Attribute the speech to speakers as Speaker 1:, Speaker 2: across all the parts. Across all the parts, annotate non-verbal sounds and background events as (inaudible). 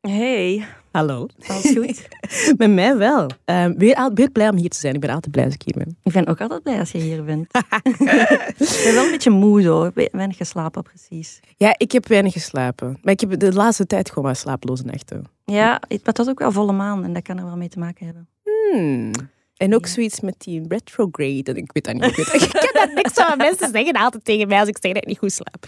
Speaker 1: Hey,
Speaker 2: Hallo.
Speaker 1: alles goed? (laughs)
Speaker 2: Met mij wel. Ehm, weer, al- weer blij om hier te zijn. Ik ben altijd blij als ik hier ben.
Speaker 1: ik ben ook altijd blij als je hier bent. (laughs) ik ben wel een beetje moe zo. We- Weinig geslapen precies.
Speaker 2: Ja, ik heb weinig geslapen. Maar ik heb de laatste tijd gewoon maar slapeloze nachten.
Speaker 1: Ja, het het was ook wel volle maan en dat kan er wel mee te maken hebben.
Speaker 2: Hmm. En ook zoiets met die retrograde. En Ik weet dat niet. Ik, weet dat- (laughs) ik ken dat niks van. Mensen zeggen altijd tegen mij als ik zeg dat ik niet goed slaap.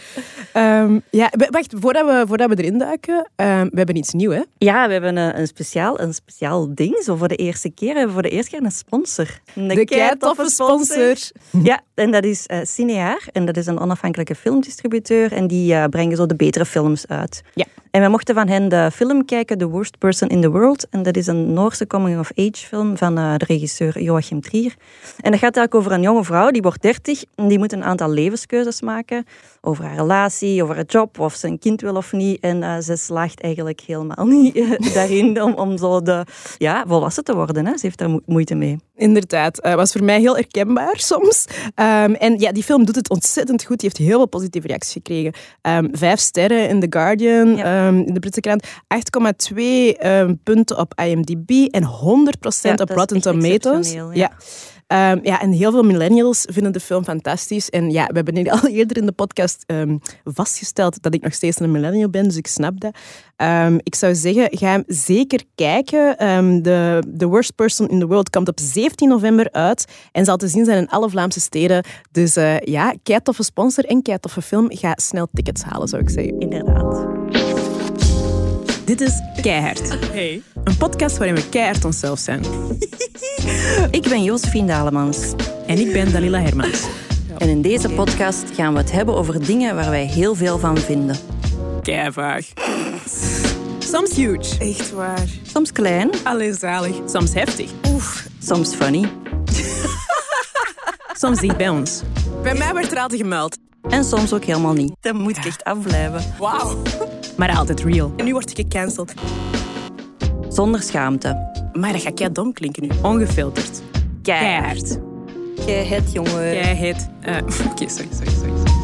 Speaker 2: Ehm, ja, wacht, voordat we, voordat we erin duiken. ehm, we hebben iets nieuws, hè?
Speaker 1: Ja, we hebben een, een, speciaal, een speciaal ding. Zo voor de eerste keer. We hebben voor de eerste keer een sponsor. Een
Speaker 2: De keitoffe sponsor. (laughs)
Speaker 1: Ja, en dat is eh Cineaar. En dat is een onafhankelijke filmdistributeur. En die eh, brengen zo de betere films uit.
Speaker 2: Ja.
Speaker 1: En we mochten van hen de film kijken, The Worst Person in the World. En dat is een Noorse coming-of-age film van eh, de regisseur Joachim Trier. En dat gaat eigenlijk over een jonge vrouw, die wordt 30. En die moet een aantal levenskeuzes maken. Over haar relatie, over haar job, of ze een kind wil of niet. En eh, ze slaagt eigenlijk helemaal (laughs) niet eh, daarin om, om zo de, ja, volwassen te worden. Hè. Ze heeft daar mo- moeite mee.
Speaker 2: Inderdaad, eh, was voor mij heel herkenbaar (laughs) soms. Ehm, en ja, die film doet het ontzettend goed. Die heeft heel veel positieve reacties gekregen. Ehm, vijf sterren in The Guardian,
Speaker 1: Ja.
Speaker 2: ehm, in de Britse krant. 8,2 ehm, punten op IMDb en 100%
Speaker 1: Ja,
Speaker 2: op Rotten Tomatoes.
Speaker 1: Exceptioneel, ja.
Speaker 2: Ehm, ja, en heel veel millennials vinden de film fantastisch. En ja, we hebben al (laughs) eerder in de podcast ehm, vastgesteld dat ik nog steeds een millennial ben, dus ik snap dat. Ehm, ik zou zeggen, ga hem zeker kijken. De The Worst Person in the World komt op 17 november uit en zal te zien zijn in alle Vlaamse steden. Dus eh, ja, kei toffe sponsor en kei toffe film. Ga snel tickets halen, zou ik zeggen.
Speaker 1: Inderdaad.
Speaker 2: Dit is Keihard. Hey. Een podcast waarin we keihard onszelf zijn. (laughs)
Speaker 1: Ik ben Josephine Dalemans.
Speaker 2: En ik ben Dalila Hermans.
Speaker 1: En in deze podcast gaan we het hebben over dingen waar wij heel veel van vinden.
Speaker 2: Keivaag. Soms huge.
Speaker 3: Echt waar.
Speaker 1: Soms klein,
Speaker 3: Allee, zalig.
Speaker 2: Soms heftig.
Speaker 1: soms funny (laughs)
Speaker 2: Soms dicht bij ons.
Speaker 3: Bij mij werd er altijd gemeld.
Speaker 1: en soms ook helemaal niet. Dat moet ik echt afblijven.
Speaker 3: Wauw.
Speaker 2: Maar altijd real.
Speaker 3: En nu word ik gecanceld.
Speaker 1: Zonder schaamte.
Speaker 2: Maar dat gaat kei dom klinken nu. Ongefilterd. Keihard.
Speaker 1: Jij het, jongen.
Speaker 2: Jij heet... eh, (laughs) Oké, sorry, sorry, sorry, sorry, sorry.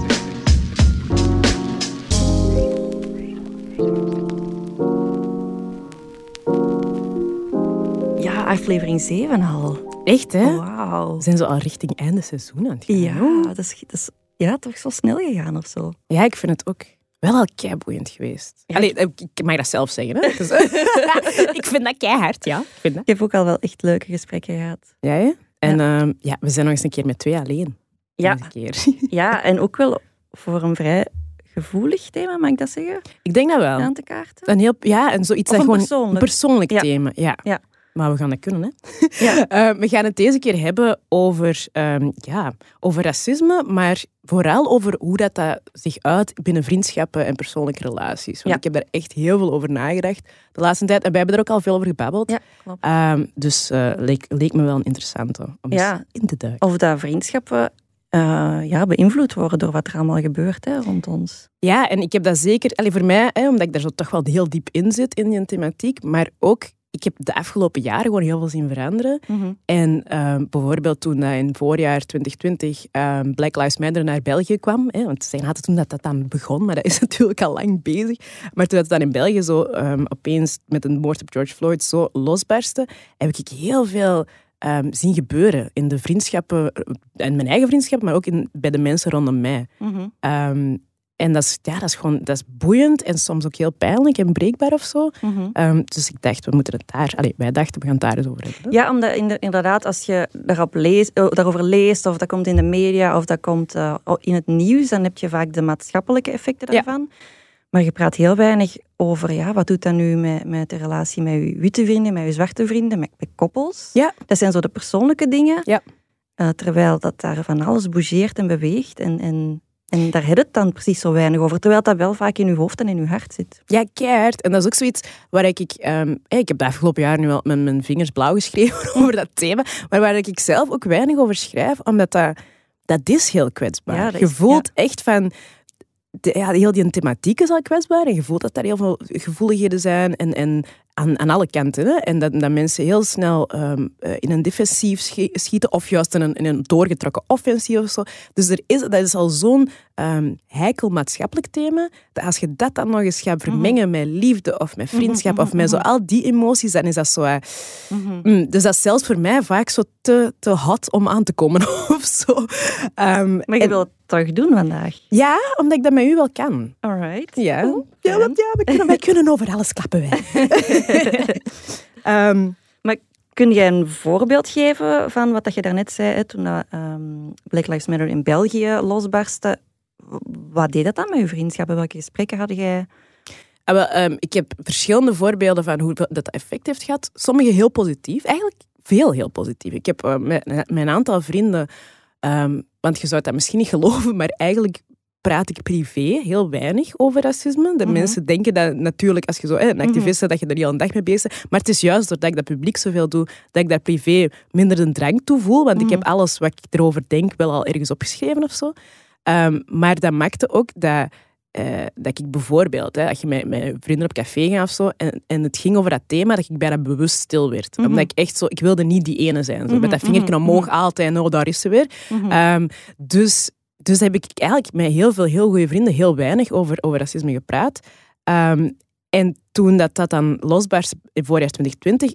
Speaker 1: Ja, aflevering 7 al.
Speaker 2: Echt, hè?
Speaker 1: Wauw.
Speaker 2: We zijn zo al richting einde seizoen aan het gaan.
Speaker 1: Ja, dat is, dat is ja, toch zo snel gegaan of zo.
Speaker 2: Ja, ik vind het ook wel al keiboeiend geweest.
Speaker 1: Ja,
Speaker 2: Allee, ik, mag dat zelf zeggen, hè? Dus, (laughs) ik vind dat keihard, ja. Ik vind dat.
Speaker 1: Ik heb ook al wel echt leuke gesprekken gehad.
Speaker 2: Ja, hè? En ja. ja, we zijn nog eens een keer met twee alleen.
Speaker 1: Ja,
Speaker 2: keer. (laughs)
Speaker 1: ja en ook wel voor een vrij gevoelig thema, mag ik dat zeggen?
Speaker 2: Ik denk dat wel.
Speaker 1: Aan te kaarten.
Speaker 2: Een heel, ja, en zoiets
Speaker 1: Of
Speaker 2: dat
Speaker 1: een
Speaker 2: gewoon
Speaker 1: persoonlijk.
Speaker 2: een persoonlijk
Speaker 1: Ja.
Speaker 2: thema. Ja.
Speaker 1: Ja.
Speaker 2: Maar we gaan dat kunnen, hè?
Speaker 1: Ja. (laughs)
Speaker 2: Eh, we gaan het deze keer hebben over, ehm, ja, over racisme, maar vooral over hoe dat, dat zich uit binnen vriendschappen en persoonlijke relaties. Want
Speaker 1: Ja.
Speaker 2: ik heb daar echt heel veel over nagedacht de laatste tijd. En wij hebben er ook al veel over gebabbeld.
Speaker 1: Ja, klopt.
Speaker 2: Ehm, dus eh leek, leek me wel een interessante om
Speaker 1: Ja.
Speaker 2: eens in te duiken.
Speaker 1: Of dat vriendschappen eh, ja, beïnvloed worden door wat er allemaal gebeurt hè, rond ons.
Speaker 2: Ja, en ik heb dat zeker, allee, voor mij, hè, omdat ik daar zo toch wel heel diep in zit in die thematiek, maar ook, ik heb de afgelopen jaren gewoon heel veel zien veranderen. En ehm, bijvoorbeeld toen dat in voorjaar 2020 ehm, Black Lives Matter naar België kwam, hè, want ze zeiden altijd toen dat dat dan begon, maar dat is (laughs) natuurlijk al lang bezig. Maar toen dat dan in België zo ehm, opeens met een moord op George Floyd zo losbarstte, heb ik heel veel zien gebeuren in de vriendschappen, eh, en mijn eigen vriendschap, maar ook in, bij de mensen rondom mij.
Speaker 1: Mhm.
Speaker 2: En dat is, ja, dat is gewoon dat is boeiend en soms ook heel pijnlijk en breekbaar of zo.
Speaker 1: Mhm.
Speaker 2: Ehm, dus ik dacht, we moeten het daar... Allee, wij dachten, we gaan het daar eens over hebben.
Speaker 1: Ja, omdat in de- inderdaad, als je daarop leest, eh, daarover leest, of dat komt in de media, of dat komt eh, in het nieuws, dan heb je vaak de maatschappelijke effecten
Speaker 2: Ja.
Speaker 1: daarvan. Maar je praat heel weinig over, ja, wat doet dat nu met, met de relatie met je witte vrienden, met je zwarte vrienden, met, met koppels.
Speaker 2: Ja.
Speaker 1: Dat zijn zo de persoonlijke dingen.
Speaker 2: Ja.
Speaker 1: Eh, terwijl dat daar van alles bougeert en beweegt. En, en, en daar heb het dan precies zo weinig over. Terwijl dat wel vaak in je hoofd en in je hart zit.
Speaker 2: Ja, keihard. En dat is ook zoiets waar ik... ik ehm, ik heb de afgelopen jaar nu wel met mijn vingers blauw geschreven (laughs) over dat thema, maar waar ik zelf ook weinig over schrijf, omdat dat, dat is heel kwetsbaar.
Speaker 1: Ja,
Speaker 2: je voelt echt van... De, ja, heel die thematiek is al kwetsbaar en je voelt dat daar heel veel gevoeligheden zijn en, en aan, aan alle kanten. Hè? En dat, dat mensen heel snel um, in een defensief schieten of juist in een, in een doorgetrokken offensief of zo. Dus er is, dat is al zo'n um, heikel maatschappelijk thema, dat als je dat dan nog eens gaat vermengen met liefde of met vriendschap mm -hmm, of met zo al die emoties, dan is dat zo... Uh, mm -hmm. Dus dat is zelfs voor mij vaak zo te, te hot om aan te komen (laughs) of zo.
Speaker 1: Um, maar je en, het toch doen vandaag?
Speaker 2: Ja, omdat ik dat met u wel kan.
Speaker 1: Alright.
Speaker 2: Ja, ja, want, ja we, kunnen, wij kunnen over alles klappen, wij.
Speaker 1: um, (laughs) maar kun jij een voorbeeld geven van wat dat je daarnet zei, hè, toen uh, um, Black Lives Matter in België losbarstte? Wat deed dat dan met je vriendschappen? Welke gesprekken had jij?
Speaker 2: Uh, um, ik heb verschillende voorbeelden van hoe dat effect heeft gehad. Sommige heel positief, eigenlijk veel heel positief. Ik heb uh, met, mijn aantal vrienden, um, want je zou dat misschien niet geloven, maar eigenlijk praat ik privé heel weinig over racisme. De mm -hmm. mensen denken dat natuurlijk, als je zo een activist bent, dat je er heel een dag mee bezig bent. Maar het is juist doordat ik dat publiek zoveel doe, dat ik daar privé minder een drang toe voel. Want mm -hmm. ik heb alles wat ik erover denk wel al ergens opgeschreven of zo. Um, maar dat maakte ook dat, uh, dat ik bijvoorbeeld, hè, als je met, met vrienden op café gaat of zo, en, en het ging over dat thema, dat ik bijna bewust stil werd. Mm -hmm. Omdat ik echt zo, ik wilde niet die ene zijn. Zo, mm -hmm. Met dat vingertje omhoog mm -hmm. altijd, oh, daar is ze weer. Um, dus, dus heb ik eigenlijk met heel veel heel goede vrienden heel weinig over, over racisme gepraat. Um, en toen dat, dat dan losbarst in voorjaar 2020,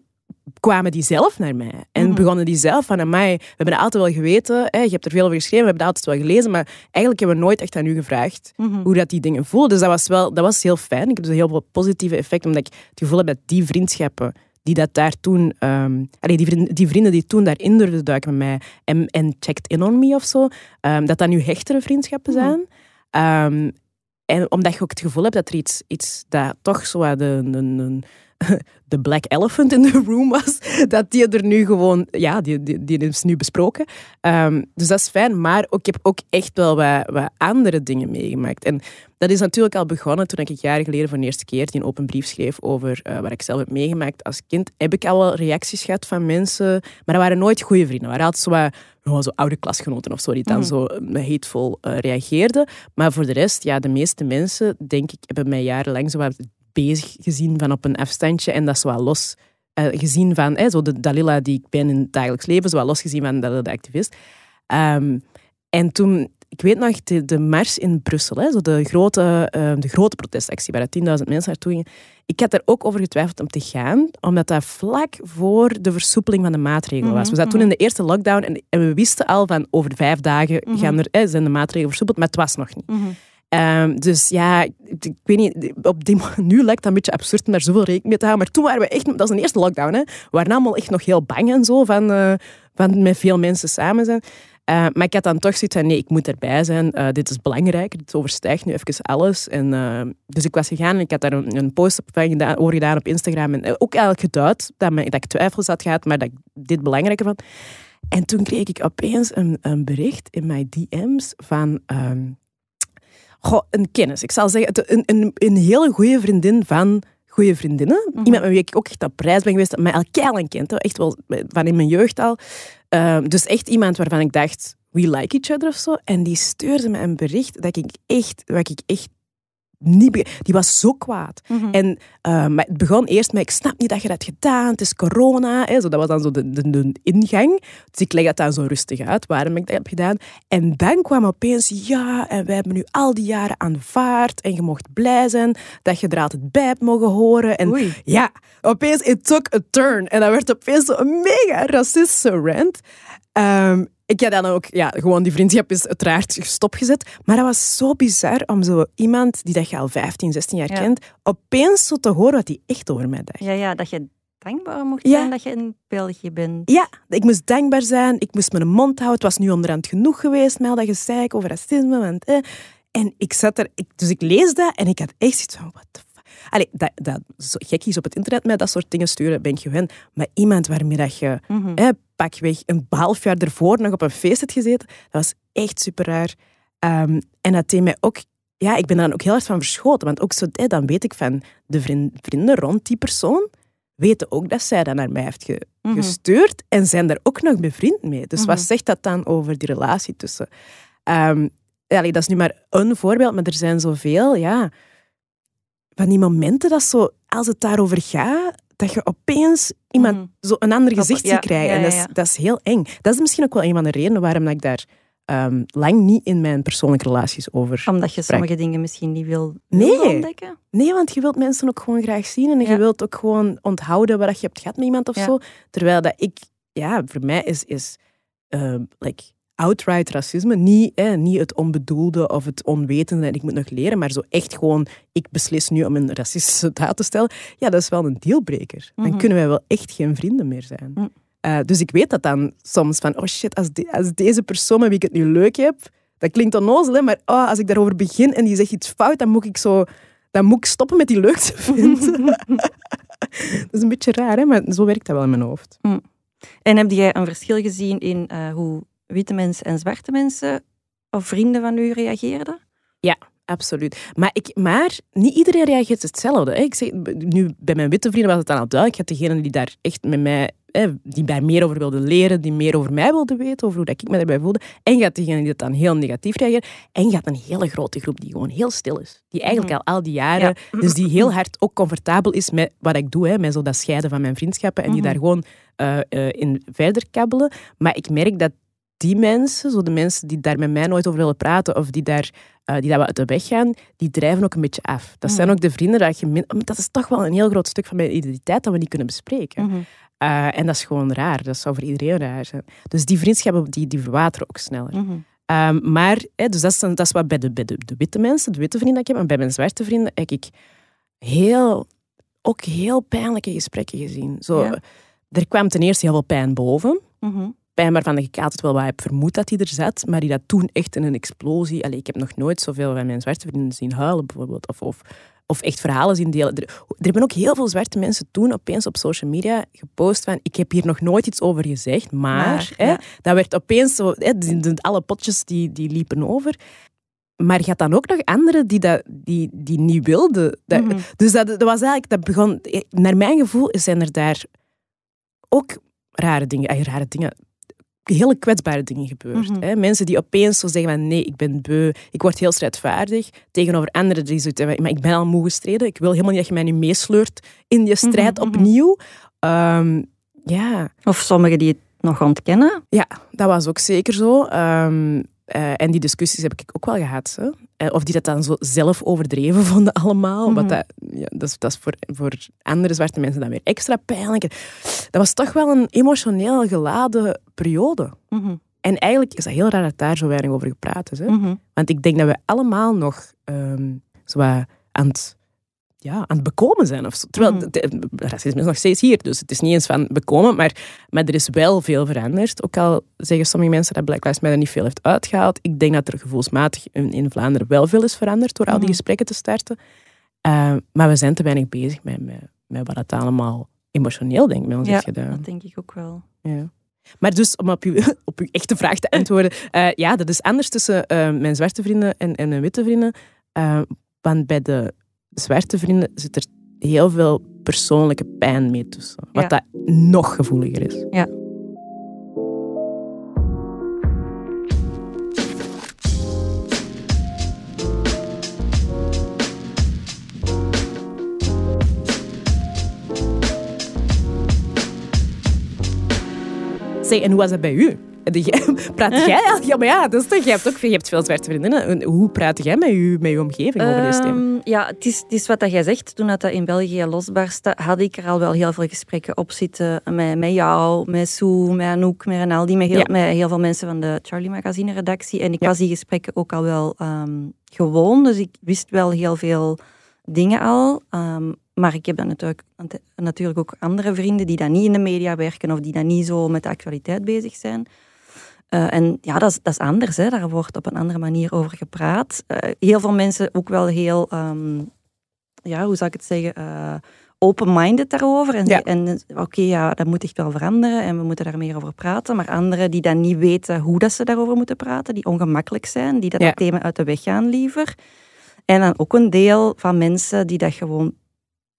Speaker 2: kwamen die zelf naar mij. En mm. begonnen die zelf van, mij. we hebben het altijd wel geweten, hè, je hebt er veel over geschreven, we hebben het altijd wel gelezen, maar eigenlijk hebben we nooit echt aan u gevraagd mm -hmm. hoe dat die dingen voelen. Dus dat was wel dat was heel fijn. Ik heb dus heel veel positieve effect, omdat ik het gevoel heb dat die vriendschappen die dat daar toen, um, allee, die, vrienden, die vrienden die toen daarin durfden duiken met mij en, en checked in on me of zo, um, dat dat nu hechtere vriendschappen zijn. Mm -hmm. um, en omdat je ook het gevoel hebt dat er iets, iets dat toch zo de, de, de, (laughs) de black elephant in the room was, dat die er nu gewoon, ja, die, die, die is nu besproken. Um, dus dat is fijn, maar ook, ik heb ook echt wel wat, wat andere dingen meegemaakt. En dat is natuurlijk al begonnen toen ik jaren geleden voor de eerste keer die een open brief schreef over uh, wat ik zelf heb meegemaakt als kind. Heb ik al wel reacties gehad van mensen, maar dat waren nooit goede vrienden. Dat waren altijd zo wat gewoon zo oude klasgenoten of zo, die dan mm. zo hateful uh, reageerden. Maar voor de rest, ja, de meeste mensen, denk ik, hebben mij jarenlang zo wat bezig gezien van op een afstandje en dat is wel los uh, gezien van, eh, zo de Dalila die ik ben in het dagelijks leven, zo wel los gezien van Dalila de activist. Um, en toen, ik weet nog, de, de mars in Brussel, hè, zo de, grote, uh, de grote protestactie waar 10.000 mensen naartoe gingen. Ik had er ook over getwijfeld om te gaan, omdat dat vlak voor de versoepeling van de maatregelen was. We zaten toen in de eerste lockdown en, en we wisten al van over vijf dagen gaan er, eh, zijn de maatregelen versoepeld, maar het was nog niet. Um, dus ja, ik weet niet, op (laughs) nu lijkt dat een beetje absurd om daar zoveel rekening mee te houden. Maar toen waren we echt, dat was een eerste lockdown, hè. We waren allemaal echt nog heel bang en zo van, uh, van met veel mensen samen zijn. Uh, maar ik had dan toch zoiets van, nee, ik moet erbij zijn. Uh, dit is belangrijk, dit overstijgt nu even alles. En, dus ik was gegaan en ik had daar een, post op gedaan, over gedaan op Instagram. En ook eigenlijk geduid dat, dat ik twijfels had gehad, maar dat ik dit belangrijker vond. En toen kreeg ik opeens een, een bericht in mijn DM's van... Um, Goh, een kennis. Ik zal zeggen, een, een, een hele goede vriendin van goede vriendinnen. Mm -hmm. Iemand met wie ik ook echt op prijs ben geweest, mij al keilang kent. Echt wel van in mijn jeugd al. Uh, dus echt iemand waarvan ik dacht, we like each other of zo. En die stuurde me een bericht dat ik echt, wat ik echt niet Die was zo kwaad. Mm -hmm. En uh, maar het begon eerst met, ik snap niet dat je dat gedaan, het is corona. Hè, zo, dat was dan zo de, de, de, ingang. Dus ik leg dat dan zo rustig uit, waarom ik dat heb gedaan. En dan kwam opeens, ja, en wij hebben nu al die jaren aanvaard en je mocht blij zijn dat je er altijd bij hebt mogen horen. En
Speaker 1: Oei.
Speaker 2: ja, opeens, it took a turn. En dat werd opeens een mega racistische rant. Um, ik heb dan ook, ja, gewoon die vriendschap is uiteraard stopgezet. Maar dat was zo bizar om zo iemand die dat je al 15, 16 jaar
Speaker 1: Ja.
Speaker 2: kent, opeens zo te horen wat hij echt over mij dacht.
Speaker 1: Ja, ja, dat je dankbaar mocht
Speaker 2: Ja.
Speaker 1: zijn dat je in België bent.
Speaker 2: Ja, ik moest dankbaar zijn, ik moest mijn mond houden. Het was nu onderhand genoeg geweest met al dat gezeik over racisme. Want, eh. En ik zat er, ik, dus ik lees dat en ik had echt zoiets van, what the fuck. Allee, dat, dat zo gekkies op het internet met dat soort dingen sturen, ben ik gewend. Maar iemand waarmee dat je
Speaker 1: Mhm.
Speaker 2: eh, pakweg een half jaar ervoor nog op een feest hebt gezeten, dat was echt super raar. Ehm, en dat deed mij ook... Ja, ik ben daar dan ook heel erg van verschoten. Want ook zo, dan weet ik van de vriend- vrienden rond die persoon, weten ook dat zij dat naar mij heeft ge-
Speaker 1: Mhm.
Speaker 2: gestuurd en zijn daar ook nog bevriend mee. Dus wat
Speaker 1: Mhm.
Speaker 2: zegt dat dan over die relatie tussen... Allee, dat is nu maar een voorbeeld, maar er zijn zoveel, ja... Van die momenten dat zo, als het daarover gaat, dat je opeens iemand
Speaker 1: Mhm.
Speaker 2: zo een ander gezicht ziet krijgen. en dat is, dat is heel eng. Dat is misschien ook wel een van de redenen waarom ik daar ehm, lang niet in mijn persoonlijke relaties over...
Speaker 1: Omdat je sommige dingen misschien niet wil,
Speaker 2: Nee.
Speaker 1: ontdekken.
Speaker 2: Nee, want je wilt mensen ook gewoon graag zien en je wilt ook gewoon onthouden wat je hebt gehad met iemand of
Speaker 1: Ja.
Speaker 2: zo. Terwijl dat ik, ja, voor mij is, is ehm, like, outright racisme niet, eh, niet het onbedoelde of het onwetende en ik moet nog leren, maar zo echt gewoon, ik beslis nu om een racistische daad te stellen. Ja, dat is wel een dealbreaker. Dan
Speaker 1: Mhm.
Speaker 2: kunnen wij wel echt geen vrienden meer zijn.
Speaker 1: Mhm.
Speaker 2: Eh, dus ik weet dat dan soms van, oh shit, als, de- als deze persoon met wie ik het nu leuk heb, dat klinkt onnozel, hè, maar oh, als ik daarover begin en die zegt iets fout, dan moet ik zo... Dan moet ik stoppen met die leuk te (laughs) vinden. (laughs) dat is een beetje raar, hè? maar zo werkt dat wel in mijn hoofd.
Speaker 1: En heb jij een verschil gezien in eh, hoe witte mensen en zwarte mensen of vrienden van u reageerden?
Speaker 2: Absoluut. Maar, ik, maar niet iedereen reageert hetzelfde. Hè. Ik zeg, nu, bij mijn witte vrienden was het dan al duidelijk. Ik had degene die daar echt met mij, hè, die daar meer over wilden leren, die meer over mij wilden weten, over hoe dat ik me daarbij voelde. En je had degene die dat dan heel negatief reageert. En je had een hele grote groep die gewoon heel stil is. Die eigenlijk al al die jaren, dus die heel hard ook comfortabel is met wat ik doe, hè, met zo dat scheiden van mijn vriendschappen. En die
Speaker 1: Mhm.
Speaker 2: daar gewoon eh, eh, in verder kabbelen. Maar ik merk dat die mensen, zo de mensen die daar met mij nooit over willen praten of die daar eh, die dat we uit de weg gaan, die drijven ook een beetje af. Dat zijn
Speaker 1: Mhm.
Speaker 2: ook de vrienden dat je... min- Dat is toch wel een heel groot stuk van mijn identiteit dat we niet kunnen bespreken.
Speaker 1: Mhm.
Speaker 2: Eh, en dat is gewoon raar. Dat zou voor iedereen raar zijn. Dus die vriendschappen die, die verwateren ook sneller.
Speaker 1: Mhm.
Speaker 2: Ehm, maar, hè, dus dat is, dat is wat bij, de, bij de, de witte mensen, de witte vrienden dat ik heb, en bij mijn zwarte vrienden heb ik heel, ook heel pijnlijke gesprekken gezien. Zo,
Speaker 1: Ja.
Speaker 2: Er kwam ten eerste heel veel pijn boven.
Speaker 1: Mhm.
Speaker 2: Pijn waarvan ik altijd wel wat heb vermoed dat hij er zat, maar die dat toen echt in een explosie... Allee, ik heb nog nooit zoveel van mijn zwarte vrienden zien huilen, bijvoorbeeld. Of, of, of echt verhalen zien delen. Er, er hebben ook heel veel zwarte mensen toen opeens op social media gepost van ik heb hier nog nooit iets over gezegd, maar...
Speaker 1: Maar,
Speaker 2: hè,
Speaker 1: ja.
Speaker 2: Dat werd opeens zo... Hè, die- die- alle potjes die, die liepen over. Maar je had dan ook nog anderen die dat die, die niet wilden. Dat,
Speaker 1: Mhm.
Speaker 2: Dus dat, dat was eigenlijk... Dat begon, naar mijn gevoel zijn er daar ook rare dingen... ay, rare dingen hele kwetsbare dingen gebeurd.
Speaker 1: Mhm.
Speaker 2: hè. Mensen die opeens zo zeggen van nee, ik ben beu, ik word heel strijdvaardig. Tegenover anderen die zoiets hebben, maar ik ben al moe gestreden. Ik wil helemaal niet dat je mij nu meesleurt in strijd
Speaker 1: Mhm, mhm.
Speaker 2: opnieuw. Ehm, ja,
Speaker 1: Of sommigen die het nog ontkennen.
Speaker 2: ja, dat was ook zeker zo. Ehm, eh, en die discussies heb ik ook wel gehad. Hè. Eh, Of die dat dan zo zelf overdreven (laughs) vonden allemaal.
Speaker 1: Mhm.
Speaker 2: Wat dat, ja, dat is, dat is voor, voor andere zwarte mensen dan weer extra pijnlijk. Dat was toch wel een emotioneel geladen periode.
Speaker 1: Mhm.
Speaker 2: En eigenlijk is dat heel raar dat daar zo weinig over gepraat is. Hè?
Speaker 1: Mhm.
Speaker 2: Want ik denk dat we allemaal nog ehm, zo aan het, ja, aan het bekomen zijn. Of zo. Terwijl het- het- racisme is nog steeds hier, dus het is niet eens van bekomen, maar, maar er is wel veel veranderd. Ook al zeggen sommige mensen dat Black Lives Matter niet veel heeft uitgehaald. Ik denk dat er gevoelsmatig in, in Vlaanderen wel veel is veranderd door al die
Speaker 1: Mhm.
Speaker 2: gesprekken te starten. Eh, maar we zijn te weinig bezig met, met, met wat het allemaal emotioneel, denk ik, met ons
Speaker 1: Ja,
Speaker 2: heeft gedaan.
Speaker 1: dat denk ik ook wel.
Speaker 2: Ja. Maar dus, om op uw, (laughs) op uw echte vraag te antwoorden. eh, ja, dat is anders tussen eh, mijn zwarte vrienden en, en mijn witte vrienden. Want bij de zwarte vrienden zit er heel veel persoonlijke pijn mee tussen. Wat
Speaker 1: Ja.
Speaker 2: dat nog gevoeliger is.
Speaker 1: Ja.
Speaker 2: Zeg, en hoe was dat bij u? De- jij- (laughs) Praat jij al? Ja, maar ja, dat is toch, je hebt ook je hebt veel zwarte vriendinnen. En Hoe praat jij met je, met je omgeving over deze thema?
Speaker 1: Ehm, ja, het is, het is wat dat jij zegt. Toen dat, dat in België losbarstte, had ik er al wel heel veel gesprekken op zitten. Met, met jou, met Sue, met Anouk, met Renaldi, met heel,
Speaker 2: Ja.
Speaker 1: met heel veel mensen van de Charlie Magazine redactie. En ik
Speaker 2: Ja.
Speaker 1: was die gesprekken ook al wel ehm, gewoon. Dus ik wist wel heel veel dingen al. Ehm, maar ik heb dan natuurlijk, natuurlijk ook andere vrienden die dan niet in de media werken of die dan niet zo met de actualiteit bezig zijn. Eh, en ja, dat is, dat is anders. Hè. Daar wordt op een andere manier over gepraat. Eh, heel veel mensen ook wel heel, ehm, ja, hoe zou ik het zeggen, eh, open-minded daarover. En,
Speaker 2: Ja.
Speaker 1: en oké, ja, dat moet echt wel veranderen en we moeten daar meer over praten. Maar anderen die dan niet weten hoe dat ze daarover moeten praten, die ongemakkelijk zijn, die dat,
Speaker 2: Ja.
Speaker 1: dat thema uit de weg gaan liever. En dan ook een deel van mensen die dat gewoon,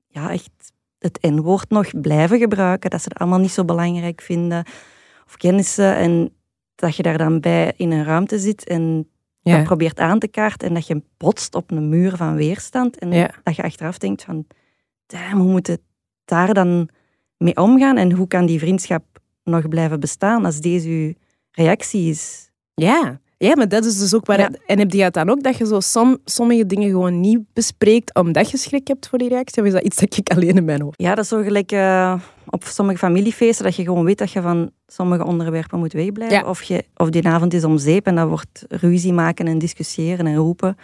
Speaker 1: ja, echt het N-woord nog blijven gebruiken, dat ze het allemaal niet zo belangrijk vinden. Of kennissen en dat je daar dan bij in een ruimte zit en
Speaker 2: Ja.
Speaker 1: dat probeert aan te kaarten en dat je botst op een muur van weerstand en
Speaker 2: Ja.
Speaker 1: dat je achteraf denkt van, damn, hoe moet het daar dan mee omgaan? En hoe kan die vriendschap nog blijven bestaan als deze uw reactie is?
Speaker 2: Ja. Ja, maar dat is dus ook waar...
Speaker 1: Ja.
Speaker 2: En heb je dat dan ook, dat je zo som, sommige dingen gewoon niet bespreekt omdat je schrik hebt voor die reactie? Of is dat iets dat ik alleen in mijn hoofd...
Speaker 1: Ja, dat is zo gelijk eh, op sommige familiefeesten, dat je gewoon weet dat je van sommige onderwerpen moet wegblijven.
Speaker 2: Ja.
Speaker 1: Of, je, of die avond is om zeep en dat wordt ruzie maken en discussiëren en roepen.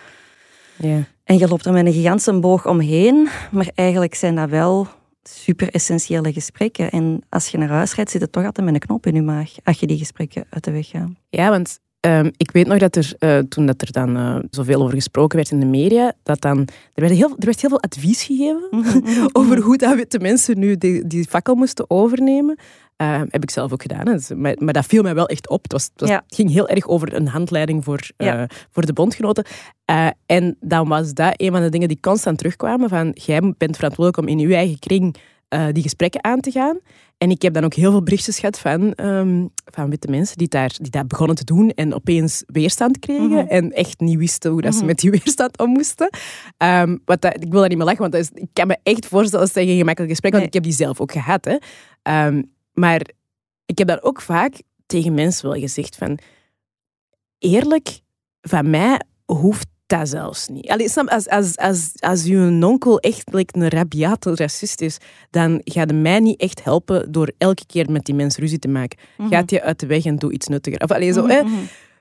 Speaker 2: Ja.
Speaker 1: En je loopt er met een gigantische boog omheen, maar eigenlijk zijn dat wel super essentiële gesprekken. En als je naar huis rijdt, zit het toch altijd met een knop in je maag, als je die gesprekken uit de weg gaat.
Speaker 2: Ja, want ehm, ik weet nog dat er, eh, toen dat er dan eh, zoveel over gesproken werd in de media, dat dan, er, werd heel, er werd heel veel advies gegeven (laughs) over hoe dat witte mensen nu die, die fakkel moesten overnemen. Ehm, heb ik zelf ook gedaan. hè. Dus, maar, maar dat viel mij wel echt op. Het, was, het, was-
Speaker 1: Ja.
Speaker 2: het ging heel erg over een handleiding voor, eh,
Speaker 1: Ja.
Speaker 2: voor de bondgenoten. En dan was dat een van de dingen die constant terugkwamen. Van, jij bent verantwoordelijk om in je eigen kring eh, die gesprekken aan te gaan. En ik heb dan ook heel veel berichtjes gehad van, ehm, van witte mensen die, daar, die dat begonnen te doen en opeens weerstand kregen
Speaker 1: Mhm.
Speaker 2: en echt niet wisten hoe dat ze
Speaker 1: Mhm.
Speaker 2: met die (laughs) weerstand om moesten. Ehm, wat dat, ik wil daar niet meer lachen, want dat is, ik kan me echt voorstellen dat het geen gemakkelijk gesprek want ik heb die zelf ook gehad. Hè. Ehm, maar ik heb daar ook vaak tegen mensen wel gezegd van eerlijk, van mij hoeft dat zelfs niet. Allee, snap, als, als, als, als uw onkel echt like, een rabiate racist is, dan gaat hij mij niet echt helpen door elke keer met die mensen ruzie te maken. Gaat je uit de weg en doe iets nuttiger. Of, allee, zo, hè.
Speaker 1: Mhm.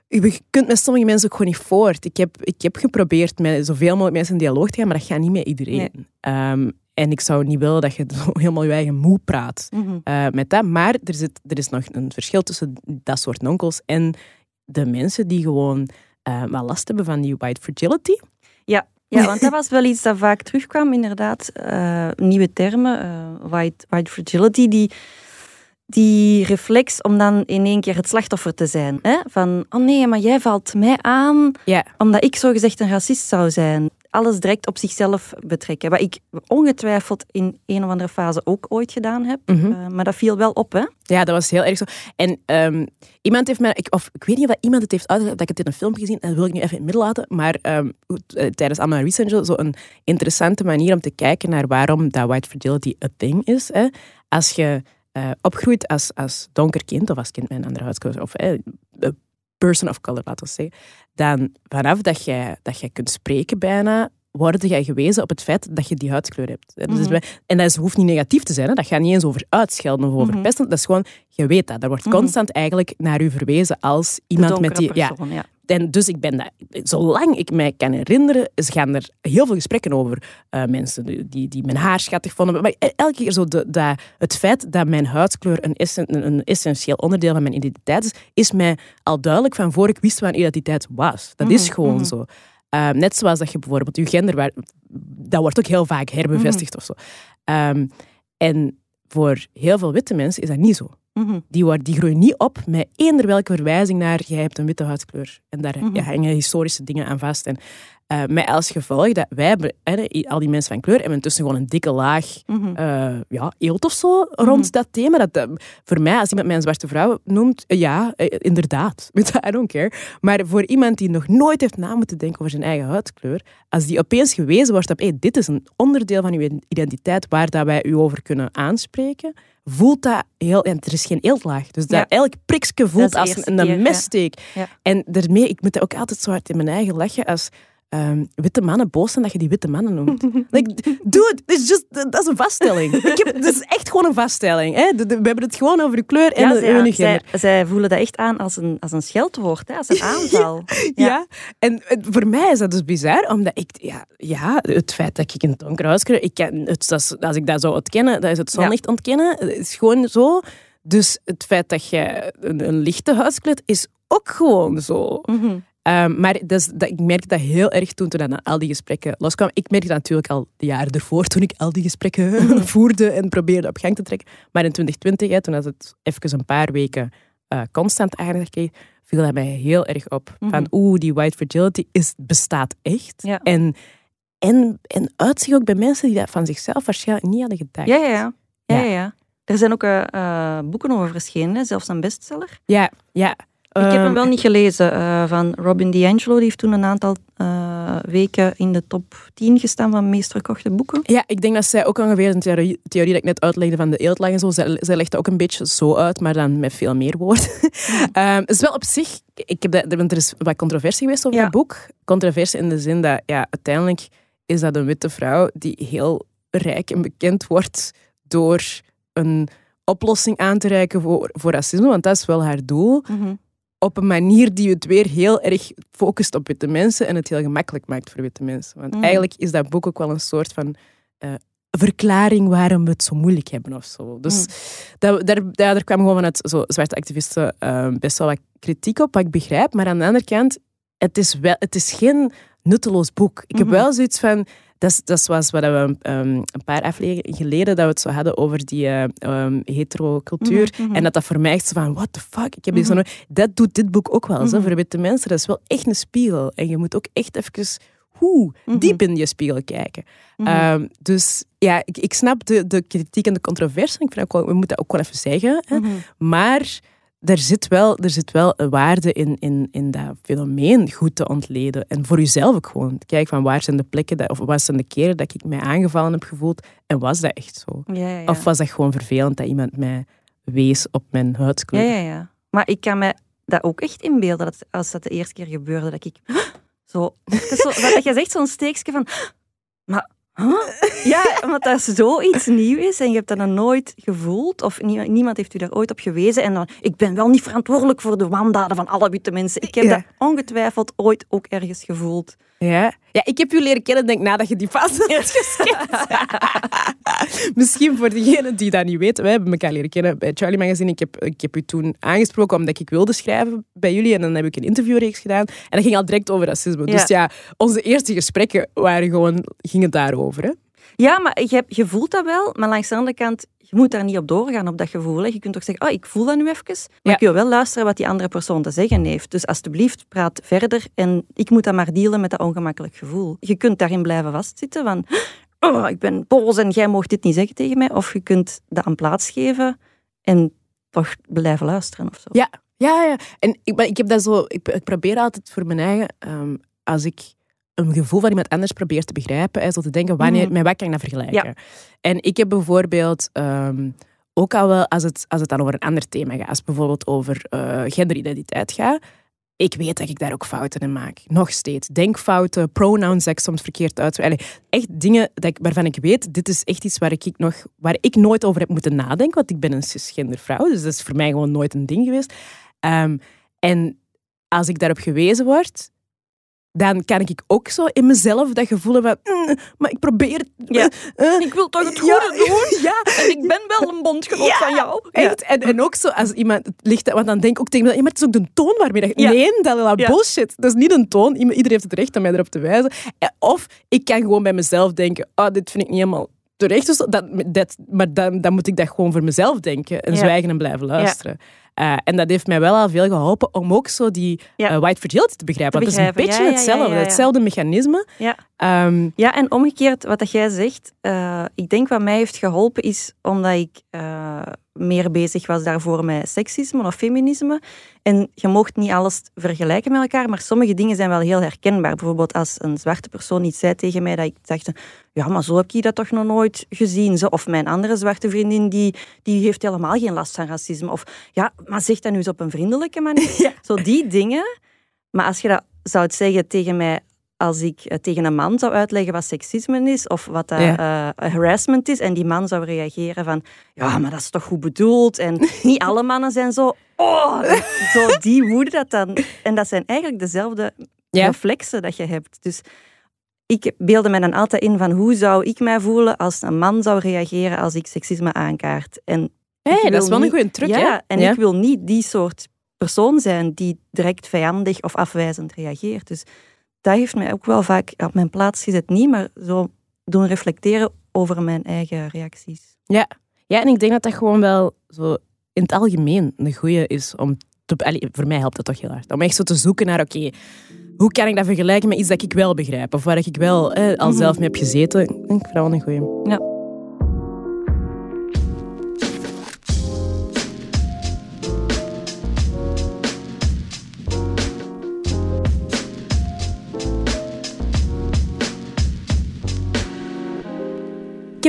Speaker 2: Je kunt met sommige mensen ook gewoon niet voort. Ik heb, ik heb geprobeerd met zoveel mogelijk mensen in dialoog te gaan, maar dat gaat niet met iedereen.
Speaker 1: Nee.
Speaker 2: Ehm, en ik zou niet willen dat je (laughs) helemaal je eigen moe praat
Speaker 1: Mhm.
Speaker 2: eh, met dat. Maar er, zit, er is nog een verschil tussen dat soort onkels en de mensen die gewoon eh wel last hebben van die white fragility.
Speaker 1: Ja, want dat was wel iets dat vaak terugkwam, inderdaad. Eh, nieuwe termen, eh, white, white fragility, die, die reflex om dan in één keer het slachtoffer te zijn. Hè? Van, oh nee, maar jij valt mij aan omdat ik zogezegd een racist zou zijn. Alles direct op zichzelf betrekken. Wat ik ongetwijfeld in een of andere fase ook ooit gedaan heb.
Speaker 2: Mhm.
Speaker 1: Eh, maar dat viel wel op, hè?
Speaker 2: Ja, dat was heel erg zo. En ehm, iemand heeft mij, ik, of ik weet niet of iemand het heeft uitgelegd, dat ik het in een film gezien, dat wil ik nu even in het midden laten. Maar ehm, eh, tijdens al mijn research, zo een interessante manier om te kijken naar waarom dat white fragility a thing is. Hè. Als je eh, opgroeit als, als donker kind, of als kind met een andere huidskleur, of eh, person of color, laten we zeggen, dan vanaf dat jij, dat jij kunt spreken bijna, word jij gewezen op het feit dat je die huidskleur hebt. Dus
Speaker 1: Mhm.
Speaker 2: en dat is, hoeft niet negatief te zijn. Hè. Dat gaat niet eens over uitschelden of over
Speaker 1: Mhm.
Speaker 2: pesten. Dat is gewoon, je weet dat. Er wordt
Speaker 1: Mhm.
Speaker 2: constant eigenlijk naar u verwezen als iemand met die... ja. En dus ik ben dat, zolang ik mij kan herinneren, gaan er heel veel gesprekken over eh, mensen die, die, mijn haar schattig vonden. Maar e- elke keer zo de, dat, het feit dat mijn huidskleur een, essen- een, essentieel onderdeel van mijn identiteit is, is mij al duidelijk van voor ik wist wat een identiteit was. Dat is
Speaker 1: Mhm,
Speaker 2: gewoon
Speaker 1: mhm.
Speaker 2: zo. Eh, net zoals dat je bijvoorbeeld je gender, dat wordt ook heel vaak herbevestigd of zo. Ehm, en voor heel veel witte mensen is dat niet zo.
Speaker 1: Mhm.
Speaker 2: Die, die groeien niet op met eender welke verwijzing naar jij hebt een witte huidskleur. En daar
Speaker 1: Mhm.
Speaker 2: ja, hangen historische dingen aan vast. En eh, met als gevolg dat wij, al die mensen van kleur, hebben intussen gewoon een dikke laag
Speaker 1: Mhm.
Speaker 2: eh, ja, eelt of zo rond
Speaker 1: Mhm.
Speaker 2: dat thema. Dat, eh, voor mij, als iemand mij een zwarte vrouw noemt, ja, inderdaad. (laughs) I don't care. Maar voor iemand die nog nooit heeft na moeten denken over zijn eigen huidskleur, als die opeens gewezen wordt op hey, dit is een onderdeel van uw identiteit waar dat wij u over kunnen aanspreken, voelt dat heel... En er is geen eeltlaag. Dus dat
Speaker 1: Ja.
Speaker 2: elk prikske voelt als een,
Speaker 1: keer, ja.
Speaker 2: een messteek.
Speaker 1: Ja.
Speaker 2: En daarmee, ik moet dat ook altijd zo hard in mijn eigen lachen als ehm, witte mannen boos zijn dat je die witte mannen noemt. like, dude, it's just, dat is een vaststelling. Ik heb, dat is echt gewoon een vaststelling. Hè? De- de- We hebben het gewoon over je kleur en
Speaker 1: Ja,
Speaker 2: de- hun
Speaker 1: zij,
Speaker 2: gender.
Speaker 1: zij voelen dat echt aan als een, als een scheldwoord, hè, als een (laughs) aanval.
Speaker 2: Ja. en het- voor mij is dat dus bizar, omdat ik, ja, ja het feit dat ik een donker huidskleur, ik kan, het, dat is- als ik dat zou ontkennen, dat is het zonlicht ontkennen. Het is gewoon zo. Dus het feit dat je een, een lichte huidskleur hebt, is ook gewoon zo.
Speaker 1: Mhm.
Speaker 2: Ehm, maar is, dat, ik merkte dat heel erg toen, toen dat al die gesprekken loskwamen. Ik merkte dat natuurlijk al de jaren ervoor, toen ik al die gesprekken (laughs) voerde en probeerde op gang te trekken. Maar in 2020, hè, toen het even een paar weken eh, constant aandacht kreeg, viel dat mij heel erg op.
Speaker 1: Mhm.
Speaker 2: Van oeh, die white fragility is, bestaat echt.
Speaker 1: Ja.
Speaker 2: En, en, en uitzicht ook bij mensen die dat van zichzelf waarschijnlijk niet hadden gedacht.
Speaker 1: Ja, ja, ja. ja,
Speaker 2: Ja.
Speaker 1: Er zijn ook eh, eh, boeken over verschenen, zelfs een bestseller.
Speaker 2: ja, ja.
Speaker 1: Ik heb hem
Speaker 2: Ehm,
Speaker 1: wel niet gelezen. eh, van Robin DiAngelo. Die heeft toen een aantal eh, weken in de top 10 gestaan van meest verkochte boeken.
Speaker 2: Ja, ik denk dat zij ook ongeveer een theorie, theorie dat ik net uitlegde van de eeltlang en zo, zij, zij legt ook een beetje zo uit, maar dan met veel meer woorden. (laughs) Ehm, het is wel op zich, ik heb er is wat controversie geweest over
Speaker 1: Ja.
Speaker 2: dat boek. Controversie in de zin dat, ja, uiteindelijk is dat een witte vrouw die heel rijk en bekend wordt door een oplossing aan te reiken voor, voor racisme, want dat is wel haar doel. Op een manier die het weer heel erg focust op witte mensen en het heel gemakkelijk maakt voor witte mensen. Want
Speaker 1: Mm.
Speaker 2: eigenlijk is dat boek ook wel een soort van eh, verklaring waarom we het zo moeilijk hebben of zo. Dus
Speaker 1: Mm.
Speaker 2: dat, daar, daar, daar kwam gewoon vanuit zo zwarte activisten eh, best wel wat kritiek op, wat ik begrijp. Maar aan de andere kant, het is, wel, het is geen nutteloos boek. Ik heb
Speaker 1: Mhm.
Speaker 2: wel zoiets van... Dat dat zoals wat we ehm, een paar afleveringen geleden dat we het zo hadden over die eh, ehm, heterocultuur.
Speaker 1: Mhm, mhm.
Speaker 2: En dat dat voor mij echt zo van, what the fuck? Ik heb die zo
Speaker 1: Mhm.
Speaker 2: Dat doet dit boek ook wel. voor witte mensen. Dat is wel echt een spiegel. En je moet ook echt even hoe, diep in je spiegel kijken. Ehm, dus ja, ik, ik snap de, de kritiek en de controversie. Ik vind ook wel, we moeten dat ook wel even zeggen. Hè. Maar er zit wel, er zit wel een waarde in, in, in dat fenomeen goed te ontleden. En voor jezelf ook gewoon. Kijk van waar zijn de plekken, dat, of waar zijn de keren dat ik mij aangevallen heb gevoeld. En was dat echt zo?
Speaker 1: Ja, ja, ja.
Speaker 2: Of was dat gewoon vervelend dat iemand mij wees op mijn huidskleur?
Speaker 1: Ja, ja, ja. Maar ik kan me dat ook echt inbeelden, dat als dat de eerste keer gebeurde, dat ik (gasps) zo... Dat, is zo, dat je zegt zo'n steekje van... (gasps) Maar... huh? Ja, omdat dat zoiets nieuw is en je hebt dat nog nooit gevoeld of nie- niemand heeft u daar ooit op gewezen en dan, ik ben wel niet verantwoordelijk voor de wandaden van alle witte mensen. Ik heb
Speaker 2: Ja.
Speaker 1: dat ongetwijfeld ooit ook ergens gevoeld.
Speaker 2: Ja. ja, ik heb u leren kennen, denk nadat je die fase hebt geskipt. (laughs) Misschien voor degenen die dat niet weten, wij hebben elkaar leren kennen bij Charlie Magazine. Ik heb, ik heb u toen aangesproken omdat ik wilde schrijven bij jullie en dan heb ik een interviewreeks gedaan. En dat ging al direct over racisme.
Speaker 1: Ja.
Speaker 2: Dus ja, onze eerste gesprekken waren gewoon, gingen daarover. Hè?
Speaker 1: Ja, maar je, je voelt dat wel, maar langs de andere kant, je moet daar niet op doorgaan, op dat gevoel. Hè. Je kunt toch zeggen, oh, ik voel dat nu even, maar
Speaker 2: Ja.
Speaker 1: ik wil wel luisteren wat die andere persoon te zeggen heeft. Dus alsjeblieft, praat verder en ik moet dan maar dealen met dat ongemakkelijk gevoel. Je kunt daarin blijven vastzitten van, oh, ik ben boos en jij mag dit niet zeggen tegen mij. Of je kunt dat een plaats geven en toch blijven luisteren of zo.
Speaker 2: Ja, ja, ja. En ik, maar ik heb dat zo, ik, ik probeer altijd voor mijn eigen, ehm, als ik een gevoel van iemand anders probeer te begrijpen, is zo te denken, wanneer,
Speaker 1: Mhm.
Speaker 2: met wat kan ik dat vergelijken?
Speaker 1: Ja.
Speaker 2: En ik heb bijvoorbeeld ehm, ook al wel, als het, als het dan over een ander thema gaat, als het bijvoorbeeld over eh, genderidentiteit gaat, ik weet dat ik daar ook fouten in maak. Nog steeds. Denkfouten, pronouns dat ik soms verkeerd uit. Allee, echt dingen dat ik, waarvan ik weet, dit is echt iets waar ik, nog, waar ik nooit over heb moeten nadenken, want ik ben een cisgender vrouw, dus dat is voor mij gewoon nooit een ding geweest. Ehm, en als ik daarop gewezen word, dan kan ik ook zo in mezelf dat gevoel hebben van, "Mm, maar ik probeer...
Speaker 1: Ja.
Speaker 2: eh,
Speaker 1: Ik wil toch het
Speaker 2: ja,
Speaker 1: goede doen? (laughs)
Speaker 2: Ja,
Speaker 1: En ik ben wel een bondgenoot van jou.
Speaker 2: Echt? En, en ook zo, als iemand het ligt, want dan denk ik ook tegen me, ja, maar het is ook de toon waarmee dat. Nee, dat is bullshit. Dat is niet een toon. Iedereen heeft het recht om mij erop te wijzen. Eh, Of ik kan gewoon bij mezelf denken, oh, dit vind ik niet helemaal terecht. Dus dat, dat, maar dan, dan moet ik dat gewoon voor mezelf denken en zwijgen en blijven luisteren. Eh, en dat heeft mij wel al veel geholpen om ook zo die
Speaker 1: Ja.
Speaker 2: eh, white fragility te begrijpen.
Speaker 1: Te
Speaker 2: Want het is een beetje hetzelfde. Hetzelfde mechanisme.
Speaker 1: Ja.
Speaker 2: Ehm,
Speaker 1: Ja, en omgekeerd, wat dat jij zegt, eh, ik denk wat mij heeft geholpen is omdat ik meer bezig was daarvoor met seksisme of feminisme. En je mocht niet alles vergelijken met elkaar, maar sommige dingen zijn wel heel herkenbaar. Bijvoorbeeld als een zwarte persoon iets zei tegen mij, dat ik dacht, ja, maar zo heb ik dat toch nog nooit gezien. Zo. Of mijn andere zwarte vriendin, die, die heeft helemaal geen last van racisme. Of ja, maar zeg dat nu eens op een vriendelijke manier. (laughs) Zo die dingen. Maar als je dat zou zeggen tegen mij als ik eh, tegen een man zou uitleggen wat seksisme is of wat dat, eh, harassment is en die man zou reageren van ja, maar dat is toch goed bedoeld en (laughs) niet alle mannen zijn zo oh, zo die woede dat dan en dat zijn eigenlijk dezelfde
Speaker 2: Ja.
Speaker 1: reflexen dat je hebt. Dus ik beelde mij dan altijd in van hoe zou ik mij voelen als een man zou reageren als ik seksisme aankaart. En
Speaker 2: hey, dat is wel een goede truc,
Speaker 1: ja,
Speaker 2: hè?
Speaker 1: en
Speaker 2: Ja.
Speaker 1: ik wil niet die soort persoon zijn die direct vijandig of afwijzend reageert. Dus dat heeft mij ook wel vaak op mijn plaats gezet. Niet, maar zo doen reflecteren over mijn eigen reacties.
Speaker 2: Ja. ja, en ik denk dat dat gewoon wel zo in het algemeen een goede is om te... voor mij helpt dat toch heel hard. Om echt zo te zoeken naar, oké, hoe kan ik dat vergelijken met iets dat ik wel begrijp? Of waar ik wel eh, al
Speaker 1: Mhm.
Speaker 2: zelf mee heb gezeten. Ik vind dat wel een goeie.
Speaker 1: Ja.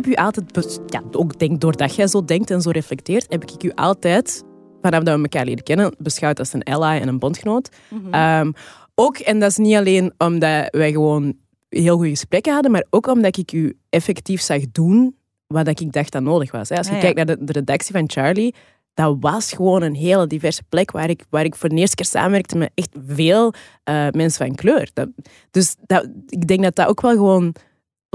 Speaker 2: Heb u altijd, ja, ook denk, doordat jij zo denkt en zo reflecteert, heb ik u altijd, vanaf dat we elkaar leren kennen, beschouwd als een ally en een bondgenoot. Ehm, ook, en dat is niet alleen omdat wij gewoon heel goede gesprekken hadden, maar ook omdat ik u effectief zag doen wat ik dacht dat nodig was. Als je
Speaker 1: Ah, ja.
Speaker 2: kijkt naar de, de redactie van Charlie, dat was gewoon een hele diverse plek waar ik, waar ik voor de eerste keer samenwerkte met echt veel eh, mensen van kleur. Dat, dus dat, ik denk dat dat ook wel gewoon,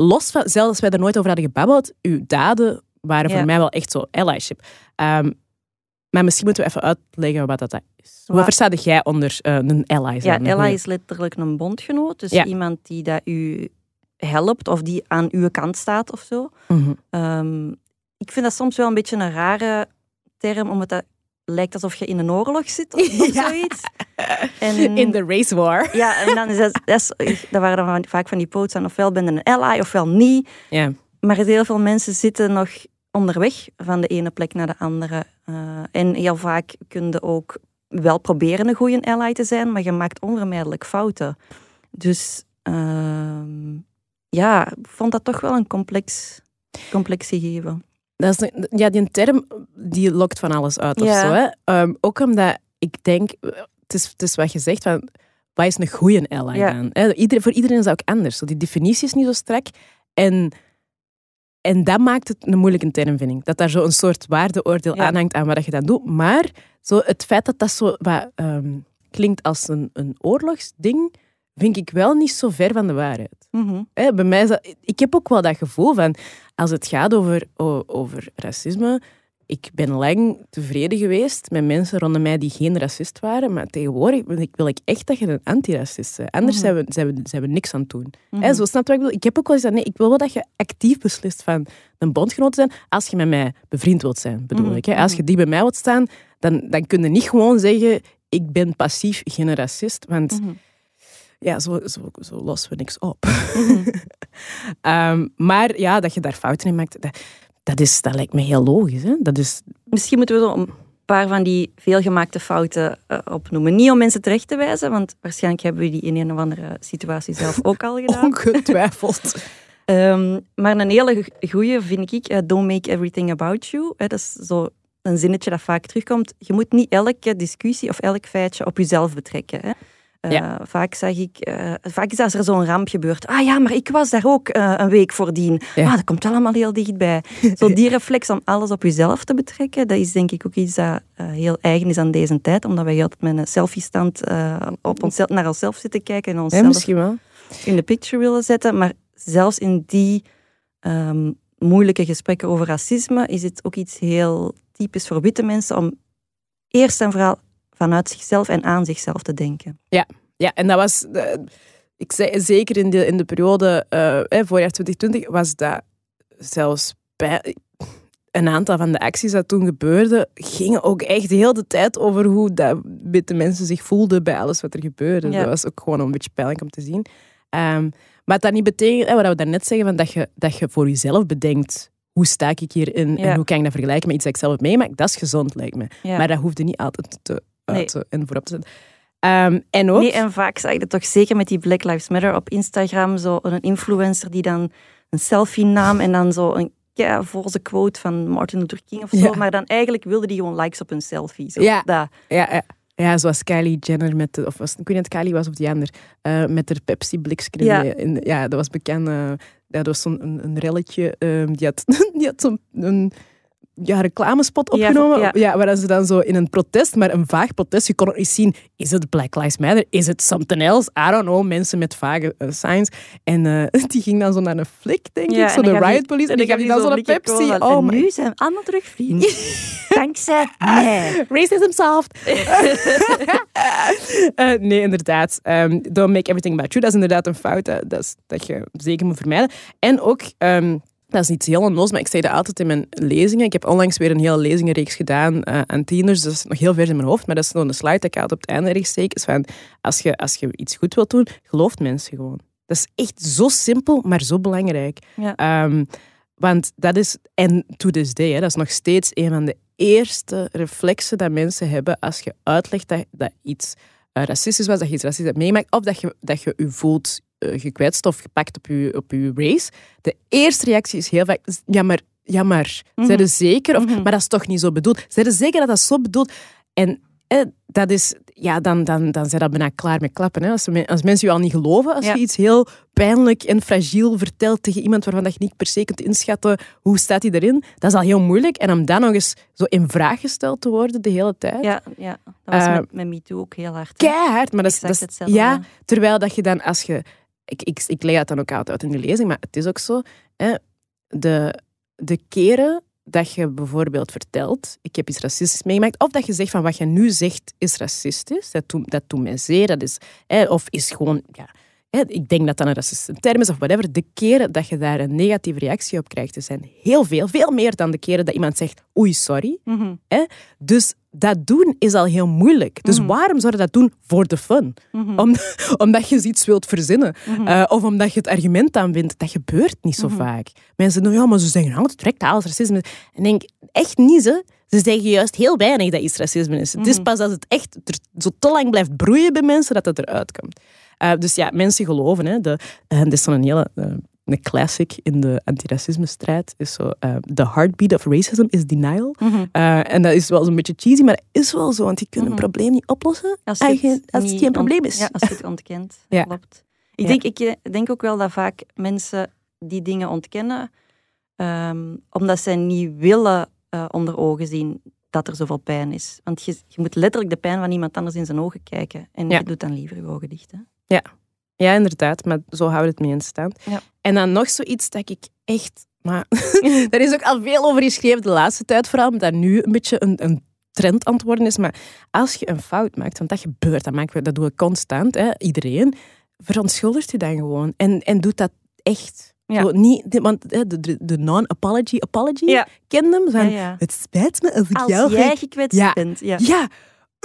Speaker 2: los van, zelfs als wij er nooit over hadden gebabbeld, uw daden waren
Speaker 1: Ja.
Speaker 2: voor mij wel echt zo allyship. Ehm, maar misschien moeten we even uitleggen wat dat is. Wat
Speaker 1: Wat-
Speaker 2: versta jij onder eh, een ally?
Speaker 1: Ja?
Speaker 2: Een goeie-
Speaker 1: is letterlijk een bondgenoot. Dus
Speaker 2: Ja.
Speaker 1: iemand die dat u helpt of die aan uw kant staat of zo.
Speaker 2: Mhm.
Speaker 1: Ehm, ik vind dat soms wel een beetje een rare term, omdat dat lijkt alsof je in een oorlog zit of, of (laughs)
Speaker 2: Ja.
Speaker 1: zoiets. En,
Speaker 2: In de race war.
Speaker 1: Ja, en dan is dat, dat, is, dat waren dan vaak van die quotes aan ofwel ben je een ally ofwel niet.
Speaker 2: Ja.
Speaker 1: Maar heel veel mensen zitten nog onderweg van de ene plek naar de andere. Eh, en heel vaak kun je ook wel proberen een goede ally te zijn, maar je maakt onvermijdelijk fouten. Dus ehm, ja, ik vond dat toch wel een complex, complex gegeven.
Speaker 2: Dat is ja, die term die lokt van alles uit of zo. Hè? Ehm, ook omdat ik denk, het is, het is wat je zegt, van, wat is een goede ally dan? Hè? Voor iedereen is dat ook anders. Zo, die definitie is niet zo strak. En, en dat maakt het een moeilijke term, vind ik. Dat daar zo een soort waardeoordeel
Speaker 1: Ja.
Speaker 2: aan hangt aan wat je dan doet. Maar zo het feit dat dat zo wat, ehm, klinkt als een, een oorlogsding, vind ik wel niet zo ver van de waarheid.
Speaker 1: Mhm.
Speaker 2: Hè, bij mij is dat, ik heb ook wel dat gevoel van, als het gaat over, over racisme, ik ben lang tevreden geweest met mensen rondom mij die geen racist waren, maar tegenwoordig wil ik, wil ik echt dat je een antiracist bent. Anders
Speaker 1: Mhm.
Speaker 2: zijn, we, zijn, we, zijn we niks aan het doen.
Speaker 1: Mhm.
Speaker 2: Hè, zo snap je wat ik bedoel? Ik heb ook wel eens dat, nee, ik wil wel dat je actief beslist van een bondgenoot te zijn, als je met mij bevriend wilt zijn, bedoel
Speaker 1: Mhm,
Speaker 2: ik. Hè. Als je die bij mij wilt staan, dan, dan kun je niet gewoon zeggen, ik ben passief geen racist, want
Speaker 1: Mhm.
Speaker 2: Ja, zo, zo, zo lossen we niks op.
Speaker 1: Mhm. (laughs)
Speaker 2: Ehm, maar ja, dat je daar fouten in maakt, dat, dat, is, dat lijkt me heel logisch. Hè? Dat is,
Speaker 1: Misschien moeten we zo een paar van die veelgemaakte fouten eh, opnoemen. Niet om mensen terecht te wijzen, want waarschijnlijk hebben we die in een of andere situatie zelf ook al (laughs) gedaan.
Speaker 2: ongetwijfeld. (laughs)
Speaker 1: Ehm, maar een hele goede vind ik, eh, don't make everything about you. Hè, dat is zo een zinnetje dat vaak terugkomt. Je moet niet elke discussie of elk feitje op jezelf betrekken. Hè. Eh,
Speaker 2: Ja.
Speaker 1: vaak, zeg ik, eh, vaak is als er zo'n ramp gebeurt. Ah ja, maar ik was daar ook eh, een week voordien.
Speaker 2: Ja.
Speaker 1: Ah, dat komt allemaal heel dichtbij. (laughs) Zo die reflex om alles op jezelf te betrekken, dat is denk ik ook iets dat heel eigen is aan deze tijd. Omdat wij altijd met een selfie-stand op onszelf, naar onszelf zitten kijken en onszelf in de picture willen zetten. Maar zelfs in die ehm, moeilijke gesprekken over racisme is het ook iets heel typisch voor witte mensen om eerst en vooral vanuit zichzelf en aan zichzelf te denken.
Speaker 2: Ja, en dat was... eh, ik zei, zeker in de, in de periode eh, eh, voorjaar 2020 was dat zelfs bij een aantal van de acties dat toen gebeurden, gingen ook echt heel de tijd over hoe dat witte mensen zich voelden bij alles wat er gebeurde.
Speaker 1: Ja.
Speaker 2: Dat was ook gewoon een beetje pijnlijk om te zien. Ehm, maar dat niet betekent, wat we daarnet zeggen, van dat, je, dat je voor jezelf bedenkt hoe sta ik hierin
Speaker 1: Ja.
Speaker 2: en hoe kan ik dat vergelijken met iets dat ik zelf heb meemaakt, dat is gezond, lijkt me.
Speaker 1: Ja.
Speaker 2: Maar dat hoefde niet altijd te. Uit te- en voorop te zetten. Ehm, en ook...
Speaker 1: Nee, en vaak zag je dat toch zeker met die Black Lives Matter op Instagram, zo een influencer die dan een selfie nam en dan zo een ja, volse quote van Martin Luther King of zo,
Speaker 2: Ja.
Speaker 1: maar dan eigenlijk wilde die gewoon likes op een selfie. Zo.
Speaker 2: Ja.
Speaker 1: Dat.
Speaker 2: Ja, ja. ja, zoals Kylie Jenner met de, of was, ik weet niet of Kylie was of die ander, eh, met haar Pepsi-bliksken.
Speaker 1: Ja.
Speaker 2: Ja. Ja, dat was bekend. eh, ja, dat was zo'n een, een relletje. ehm, die had, (laughs) die had zo'n ja, reclamespot
Speaker 1: Ja,
Speaker 2: opgenomen.
Speaker 1: ja.
Speaker 2: Ja. waar ze dan zo in een protest, maar een vaag protest, je kon ook niet zien, is het Black Lives Matter? Is het something else? I don't know, mensen met vage eh, signs. En eh, (laughs) die ging dan zo naar een flik, denk
Speaker 1: Ja,
Speaker 2: ik, zo de riot
Speaker 1: die-
Speaker 2: police. En die gaf die dan zo'n
Speaker 1: blikje
Speaker 2: Pepsi.
Speaker 1: cola.
Speaker 2: Oh
Speaker 1: en nu zijn we allemaal terug vrienden. (laughs) Dankzij mij.
Speaker 2: Racism solved. (laughs) Eh, nee, inderdaad. Ehm, don't make everything about you. Dat is inderdaad een fout. Dat, dat, is, dat je zeker moet vermijden. En ook, ehm, dat is iets heel onnoos, maar ik zei dat altijd in mijn lezingen. Ik heb onlangs weer een hele lezingenreeks gedaan eh, aan tieners. Dat is nog heel ver in mijn hoofd, maar dat is nog een slide dat ik altijd op het einde ergens steek. Is van, als je, als je iets goed wilt doen, gelooft mensen gewoon. Dat is echt zo simpel, maar zo belangrijk.
Speaker 1: Ja.
Speaker 2: Ehm, want dat is, en to this day, hè, dat is nog steeds een van de eerste reflexen dat mensen hebben als je uitlegt dat, dat iets eh, racistisch was, dat je iets racistisch hebt meemaakt, of dat je, dat je je voelt gekwetst of gepakt op je, op je race. De eerste reactie is heel vaak, ja maar, ja maar, zijn er zeker? Of,
Speaker 1: Mhm.
Speaker 2: Maar dat is toch niet zo bedoeld? Zijn er zeker dat dat zo bedoeld? En eh, dat is, ja, dan, dan, dan zijn dat bijna klaar met klappen. Hè? Als, me- als mensen je al niet geloven, als
Speaker 1: Ja.
Speaker 2: je iets heel pijnlijk en fragiel vertelt tegen iemand waarvan dat je niet per se kunt inschatten hoe staat hij erin, dat is al heel moeilijk. En om dan nog eens zo in vraag gesteld te worden de hele tijd.
Speaker 1: Ja, ja, dat was
Speaker 2: Eh,
Speaker 1: met, met MeToo ook heel hard. hè.
Speaker 2: Keihard, maar dat is, dat ja, terwijl dat je dan als je ik, ik, ik leg dat dan ook altijd uit in de lezing, maar het is ook zo. Hè, de, de keren dat je bijvoorbeeld vertelt, ik heb iets racistisch meegemaakt, of dat je zegt van wat je nu zegt is racistisch, dat doet, dat mij zeer, dat is, hè, of is gewoon, ja, hè, ik denk dat dat een racistische term is of whatever, de keren dat je daar een negatieve reactie op krijgt, er zijn heel veel, veel meer dan de keren dat iemand zegt oei, sorry.
Speaker 1: Mhm.
Speaker 2: Dus dat doen is al heel moeilijk. Dus
Speaker 1: Mhm.
Speaker 2: waarom zou je dat doen voor de fun?
Speaker 1: Mhm.
Speaker 2: Om, (laughs) omdat je iets wilt verzinnen. Eh, of omdat je het argument aanwindt. Dat gebeurt niet zo vaak. Mensen doen, ja, maar ze zeggen altijd direct alles racisme. En denk, echt niet, ze. Ze zeggen juist heel weinig dat iets racisme is. Het is pas als het echt zo te lang blijft broeien bij mensen, dat het eruit komt. Eh, dus ja, mensen geloven. Hè, de, eh, dit is zo'n hele... eh, een classic in de antiracisme-strijd is zo... the heartbeat of racism is denial.
Speaker 1: Mhm.
Speaker 2: En dat is wel zo'n beetje cheesy, maar dat is wel zo. Want je kunt een
Speaker 1: Mhm.
Speaker 2: probleem niet oplossen
Speaker 1: Als, je
Speaker 2: je- als het geen probleem is.
Speaker 1: Ja, als je het (laughs) ontkent.
Speaker 2: Ja.
Speaker 1: Klopt. Ik,
Speaker 2: Ja.
Speaker 1: denk, ik denk ook wel dat vaak mensen die dingen ontkennen, ehm, omdat zij niet willen onder ogen zien dat er zoveel pijn is. Want je, je moet letterlijk de pijn van iemand anders in zijn ogen kijken. En
Speaker 2: Ja.
Speaker 1: je doet dan liever je ogen dicht. Hè?
Speaker 2: Ja, inderdaad, maar zo houden we het mee in stand.
Speaker 1: Ja.
Speaker 2: En dan nog zoiets dat ik echt... Maar (laughs) (laughs) daar is ook al veel over geschreven de laatste tijd, vooral omdat nu een beetje een, een trend aan het worden is. Maar als je een fout maakt, want dat gebeurt, dat, maken we, dat doen we constant, hè, iedereen, verontschuldigt je dan gewoon. En, en doet dat echt.
Speaker 1: Ja.
Speaker 2: Zo, niet, want de, de, de non-apology apology,
Speaker 1: Ja.
Speaker 2: hem? Van,
Speaker 1: Ja, ja.
Speaker 2: Het spijt me als ik
Speaker 1: Als
Speaker 2: jou...
Speaker 1: jij gekwetst
Speaker 2: Ja.
Speaker 1: bent. Ja.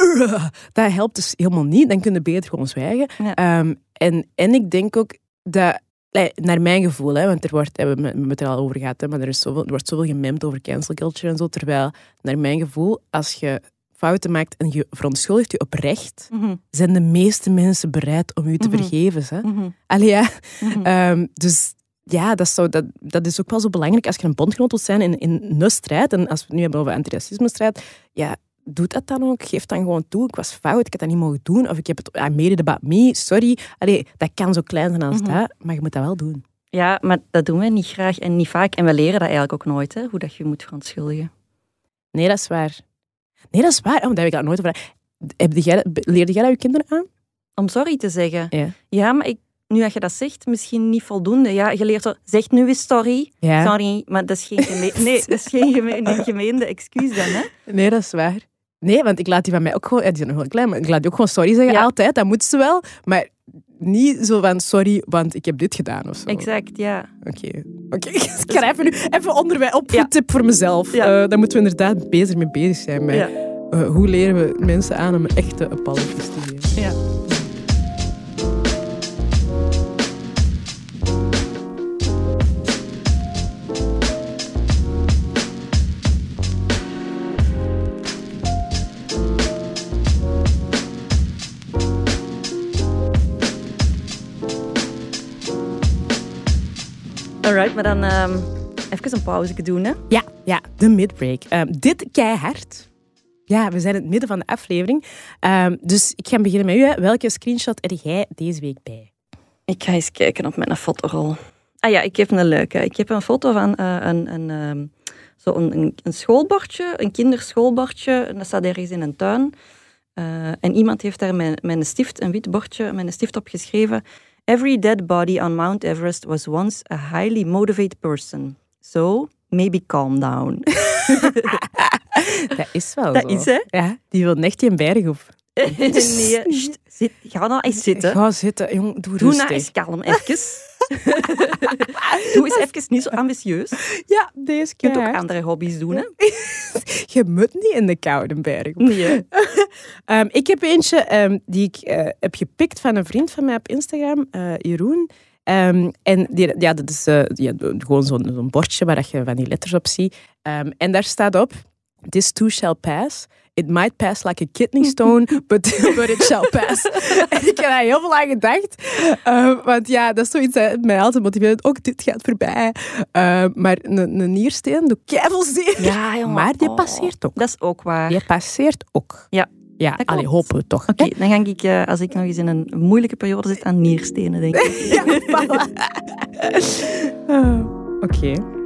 Speaker 2: Uh, (laughs) dat helpt dus helemaal niet. Dan kun je beter gewoon zwijgen.
Speaker 1: Ja.
Speaker 2: Ehm, en, en ik denk ook dat, naar mijn gevoel, hè, want er wordt, we hebben het er al over gehad, hè, maar er, is zoveel, er wordt zoveel gememd over cancel culture en zo. Terwijl, naar mijn gevoel, als je fouten maakt en je verontschuldigt je oprecht,
Speaker 1: Mhm,
Speaker 2: zijn de meeste mensen bereid om je te
Speaker 1: Mhm.
Speaker 2: vergeven. Hè? Allee, ja.
Speaker 1: mhm.
Speaker 2: Ehm, dus ja, dat, zou, dat, dat is ook wel zo belangrijk als je een bondgenoot wilt zijn in, in een strijd. En als we het nu hebben over antiracisme-strijd, ja, doe dat dan ook. Geef dan gewoon toe, ik was fout, ik had dat niet mogen doen. Of ik heb het, I made it about me, sorry. Allee, dat kan zo klein zijn als
Speaker 1: Mhm.
Speaker 2: dat, maar je moet dat wel doen.
Speaker 1: Ja, maar dat doen we niet graag en niet vaak. En we leren dat eigenlijk ook nooit, hè, hoe dat je je moet verontschuldigen.
Speaker 2: Nee, dat is waar. Nee, dat is waar. Oh, daar heb ik dat nooit over. Heb jij, leerde jij dat je kinderen aan?
Speaker 1: Om sorry te zeggen.
Speaker 2: Ja.
Speaker 1: Ja, maar ik, nu dat je dat zegt, misschien niet voldoende. Ja, je leert zeg nu eens sorry.
Speaker 2: Ja.
Speaker 1: Sorry, maar dat is geen, (laughs) nee, dat is geen geme een gemeende excuus dan, hè?
Speaker 2: Nee, dat is waar. Nee, want ik laat die van mij ook gewoon... Ja, die zijn nog wel klein, maar ik laat die ook gewoon sorry zeggen.
Speaker 1: Ja.
Speaker 2: Altijd, dat moeten ze wel. Maar niet zo van sorry, want ik heb dit gedaan of zo.
Speaker 1: Exact, ja.
Speaker 2: Oké. Oké, (laughs) ik schrijf er nu even op.
Speaker 1: Ja.
Speaker 2: Tip voor mezelf.
Speaker 1: Ja.
Speaker 2: Eh, daar moeten we inderdaad bezig mee bezig zijn.
Speaker 1: Ja.
Speaker 2: eh, hoe leren we mensen aan om echte apologies te geven?
Speaker 1: ja. Alright, maar dan ehm, even een pauze doen, hè?
Speaker 2: Ja, ja, de midbreak. Ehm, dit keihard. Ja, we zijn in het midden van de aflevering. Ehm, dus ik ga beginnen met u. hè. Welke screenshot heb jij deze week bij?
Speaker 1: Ik ga eens kijken op mijn fotorol. Ah ja, ik heb een leuke. Ik heb een foto van eh, een, een, zo een, een, schoolbordje, een kinderschoolbordje. En dat staat ergens in een tuin. Eh, en iemand heeft daar met een stift, een wit bordje, met een stift op geschreven. Every dead body on Mount Everest was once a highly motivated person. So, maybe calm down. (laughs)
Speaker 2: Dat is wel
Speaker 1: Dat
Speaker 2: zo.
Speaker 1: is, hè?
Speaker 2: Ja, die wil echt geen berg op. (laughs)
Speaker 1: nee, sst, zit, ga nou eens zitten.
Speaker 2: Ga zitten, jong. Doe,
Speaker 1: Doe nou
Speaker 2: rustig.
Speaker 1: eens kalm, even. (laughs) Doe eens even niet zo ambitieus.
Speaker 2: Ja, deze
Speaker 1: Je kunt ook andere hobby's doen, hè? (laughs)
Speaker 2: Je moet niet in de koude berg.
Speaker 1: Nee?
Speaker 2: Ehm, ik heb eentje ehm, die ik eh, heb gepikt van een vriend van mij op Instagram, eh, Jeroen. Ehm, en die, ja, dat is eh, ja, gewoon zo'n zo'n bordje waar je van die letters op ziet. En daar staat op, this too shall pass. It might pass like a kidney stone, (laughs) but, (laughs) but it shall pass. (laughs) en ik heb daar heel veel aan gedacht. Uh, want ja, dat is zoiets dat mij altijd motiveert. Ook dit gaat voorbij. Uh, maar een, een niersteen doet keiveel
Speaker 1: Ja, jongen.
Speaker 2: Maar die
Speaker 1: Oh,
Speaker 2: passeert ook.
Speaker 1: Dat is ook waar.
Speaker 2: Die passeert ook.
Speaker 1: Ja.
Speaker 2: Ja,
Speaker 1: Dat
Speaker 2: allee,
Speaker 1: klopt.
Speaker 2: hopen we toch.
Speaker 1: Oké, dan ga ik, eh, als ik nog eens in een moeilijke periode zit, aan nierstenen denken.
Speaker 2: Ja, voilà. Ah, Oké.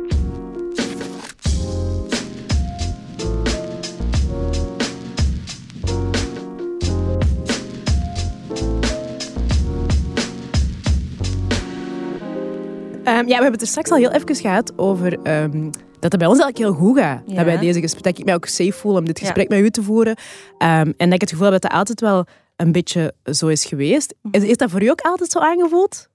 Speaker 2: Ehm, ja, we hebben het er straks al heel even gehad over ehm, dat het bij ons eigenlijk heel goed gaat.
Speaker 1: Ja.
Speaker 2: Dat, wij deze gesprek, dat ik mij ook safe voel om dit
Speaker 1: Ja.
Speaker 2: gesprek met u te voeren. Ehm, en dat ik het gevoel heb dat dat altijd wel een beetje zo is geweest. Is, is dat voor u ook altijd zo aangevoeld?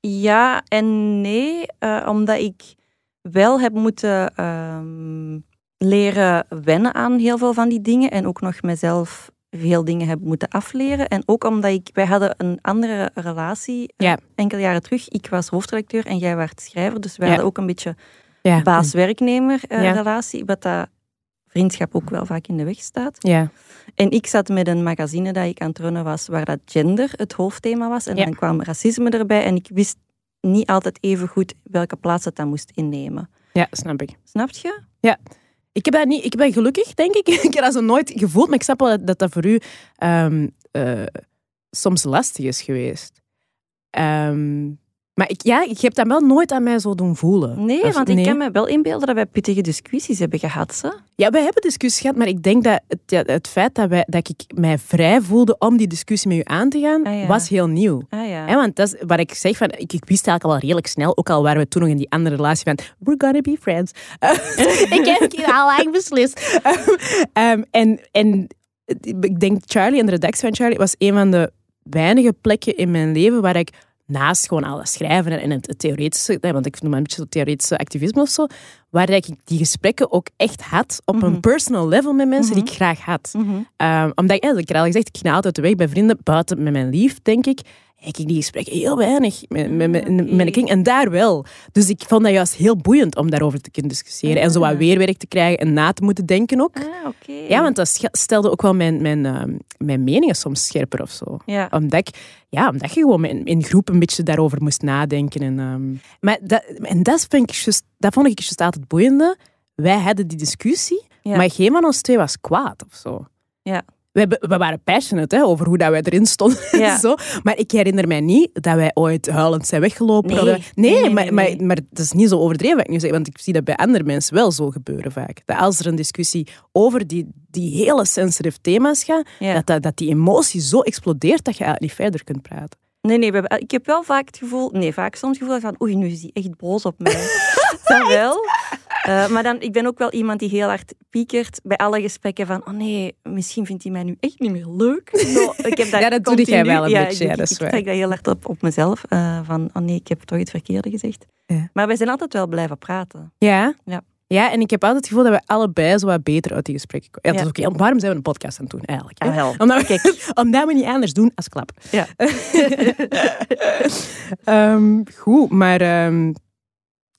Speaker 1: Ja en nee, eh, omdat ik wel heb moeten leren wennen aan heel veel van die dingen en ook nog mezelf veel dingen heb moeten afleren. En ook omdat ik, wij hadden een andere relatie eh,
Speaker 2: Ja.
Speaker 1: enkele jaren terug. Ik was hoofdredacteur en jij werd schrijver, dus wij
Speaker 2: Ja.
Speaker 1: hadden ook een beetje
Speaker 2: Ja.
Speaker 1: baas-werknemer eh,
Speaker 2: Ja.
Speaker 1: relatie, wat dat vriendschap ook wel vaak in de weg staat.
Speaker 2: Ja.
Speaker 1: En ik zat met een magazine dat ik aan het runnen was, waar dat gender het hoofdthema was. En
Speaker 2: Ja.
Speaker 1: dan kwam racisme erbij en ik wist niet altijd even goed welke plaats het dan moest innemen.
Speaker 2: ja, snap ik.
Speaker 1: Snap je?
Speaker 2: Ik heb dat niet, ik ben gelukkig, denk ik. (laughs) ik heb dat zo nooit gevoeld, maar ik snap wel dat dat, voor u ehm, eh, soms lastig is geweest. Ehm, maar ik, ja, je hebt dat wel nooit aan mij zo doen voelen.
Speaker 1: Nee,
Speaker 2: Of-
Speaker 1: want ik kan me wel inbeelden dat wij pittige discussies hebben gehad. Ze.
Speaker 2: Ja, wij hebben discussies gehad, maar ik denk dat het, ja, het feit dat, wij, dat ik mij vrij voelde om die discussie met u aan te gaan,
Speaker 1: Ah, ja.
Speaker 2: was heel nieuw.
Speaker 1: Ah ja.
Speaker 2: Want dat is wat ik zeg, van, ik, ik wist eigenlijk al redelijk snel, ook al waren we toen nog in die andere relatie van, we're gonna be friends. (laughs) ik heb het al lang beslist. (laughs) Ehm, en, en ik denk Charlie en de redactie van Charlie was een van de weinige plekken in mijn leven waar ik naast gewoon alles schrijven en, het, het theoretische, want ik noem maar een beetje zo theoretische activisme of zo, waar ik die gesprekken ook echt had op een personal level met mensen die ik graag had.
Speaker 1: Mhm.
Speaker 2: Um, omdat, ja, ik had al gezegd, ik ging altijd uit de weg bij vrienden, buiten met mijn lief, denk ik. Ik die gesprekken heel weinig met, met, met, king. En daar wel. Dus ik vond dat juist heel boeiend om daarover te kunnen discussiëren. En zo wat
Speaker 1: Ah.
Speaker 2: weerwerk te krijgen en na te moeten denken ook.
Speaker 1: Ah, oké.
Speaker 2: Ja, want dat stelde ook wel mijn, mijn, ehm, mijn meningen soms scherper of zo.
Speaker 1: Ja.
Speaker 2: Omdat, ik, ja, omdat je gewoon in, in groep een beetje daarover moest nadenken. En, ehm, maar dat, en dat, vind ik just, dat vond ik juist altijd boeiende. Wij hadden die discussie,
Speaker 1: Ja.
Speaker 2: maar geen van ons twee was kwaad of zo.
Speaker 1: Ja.
Speaker 2: We, hebben- we waren passionate hè, over hoe dat wij erin stonden.
Speaker 1: Ja.
Speaker 2: zo. Maar ik herinner mij niet dat wij ooit huilend zijn weggelopen.
Speaker 1: Nee.
Speaker 2: nee,
Speaker 1: Nee, nee,
Speaker 2: maar, maar, maar dat is niet zo overdreven wat ik nu zeg. Want ik zie dat bij andere mensen wel zo gebeuren vaak. Dat als er een discussie over die, die hele sensitive thema's gaat,
Speaker 1: Ja.
Speaker 2: dat, dat, dat die emotie zo explodeert dat je eigenlijk niet verder kunt praten.
Speaker 1: Nee, nee, ik heb wel vaak het gevoel, nee, vaak soms het gevoel van, oei, nu is hij echt boos op mij. (laughs) dat wel. Eh, maar dan, ik ben ook wel iemand die heel hard piekert bij alle gesprekken van, oh nee, misschien vindt hij mij nu echt niet meer leuk. Ik heb (laughs) dat
Speaker 2: Ja, dat doe jij wel een
Speaker 1: ja,
Speaker 2: beetje,
Speaker 1: ik,
Speaker 2: ja, dat is
Speaker 1: ik,
Speaker 2: waar.
Speaker 1: trek dat heel hard op, op mezelf, eh, van, oh nee, ik heb toch het verkeerde gezegd.
Speaker 2: Ja.
Speaker 1: Maar wij zijn altijd wel blijven praten.
Speaker 2: Ja?
Speaker 1: Ja.
Speaker 2: Ja, en ik heb altijd het gevoel dat we allebei zo wat beter uit die gesprekken komen. Ja, dat is ook heel- waarom zijn we een podcast aan het doen eigenlijk?
Speaker 1: Ah, wel.
Speaker 2: Omdat, we, (laughs) omdat we niet anders doen als klap.
Speaker 1: Ja. (laughs)
Speaker 2: Ehm, goed, maar ehm,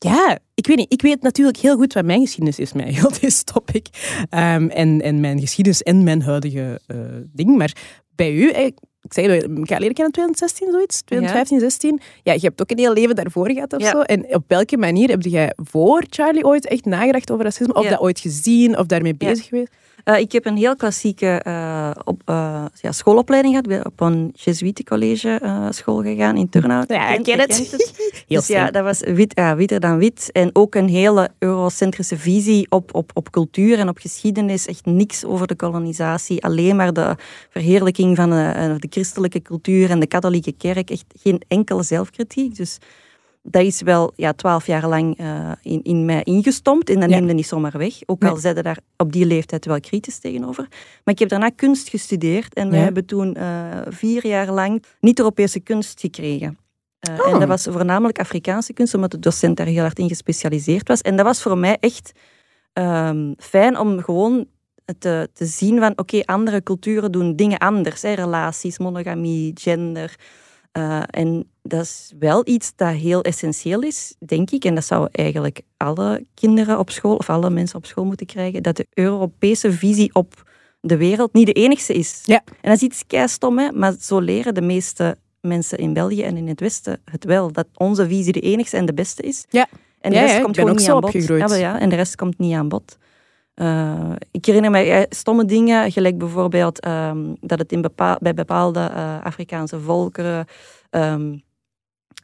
Speaker 2: ja, ik weet niet. Ik weet natuurlijk heel goed wat mijn geschiedenis is met (laughs) heel deze topic. Ehm, en, en mijn geschiedenis en mijn huidige eh, ding. Maar bij u, eh, ik ga leren kennen in 2016, zoiets. 2015, 16. Ja, je hebt ook een heel leven daarvoor gehad of
Speaker 1: Ja.
Speaker 2: zo. En op welke manier heb jij voor Charlie ooit echt nagedacht over racisme? Of
Speaker 1: Ja.
Speaker 2: dat ooit gezien of daarmee
Speaker 1: Ja.
Speaker 2: bezig geweest?
Speaker 1: Eh, ik heb een heel klassieke eh, op, eh, ja, schoolopleiding gehad. Ik ben op een Jesuitencollege school gegaan in Turnhout.
Speaker 2: Ja, ik ken het.
Speaker 1: het. (laughs)
Speaker 2: Heel
Speaker 1: dus ja, dat was wit, witter dan wit. En ook een hele eurocentrische visie op, op, op cultuur en op geschiedenis. Echt niks over de kolonisatie. Alleen maar de verheerlijking van de, de christelijke cultuur en de katholieke kerk. Echt geen enkele zelfkritiek. Dus dat is wel ja, twaalf jaar lang eh, in, in mij ingestompt. En dat
Speaker 2: Ja.
Speaker 1: neemde niet zomaar weg. Ook
Speaker 2: Nee.
Speaker 1: al zeiden daar op die leeftijd wel kritisch tegenover. Maar ik heb daarna kunst gestudeerd. En we hebben toen eh, vier jaar lang niet-Europese kunst gekregen. Eh,
Speaker 2: Oh.
Speaker 1: En dat was voornamelijk Afrikaanse kunst, omdat de docent daar heel hard in gespecialiseerd was. En dat was voor mij echt ehm, fijn om gewoon te, te zien van, oké, andere culturen doen dingen anders. Hè, relaties, monogamie, gender. En dat is wel iets dat heel essentieel is, denk ik. En dat zou eigenlijk alle kinderen op school of alle mensen op school moeten krijgen. Dat de Europese visie op de wereld niet de enigste is.
Speaker 2: Ja.
Speaker 1: En dat is iets keistom, hè, maar zo leren de meeste mensen in België en in het Westen het wel. Dat onze visie de enigste en de beste is.
Speaker 2: Ja.
Speaker 1: En de
Speaker 2: Ja,
Speaker 1: rest
Speaker 2: ja,
Speaker 1: komt gewoon niet aan bod.
Speaker 2: opgegroeid.
Speaker 1: Ja, en de rest komt niet aan bod. Eh, ik herinner me eh, stomme dingen, gelijk bijvoorbeeld ehm, dat het in bepaal, bij bepaalde eh, Afrikaanse volkeren ehm,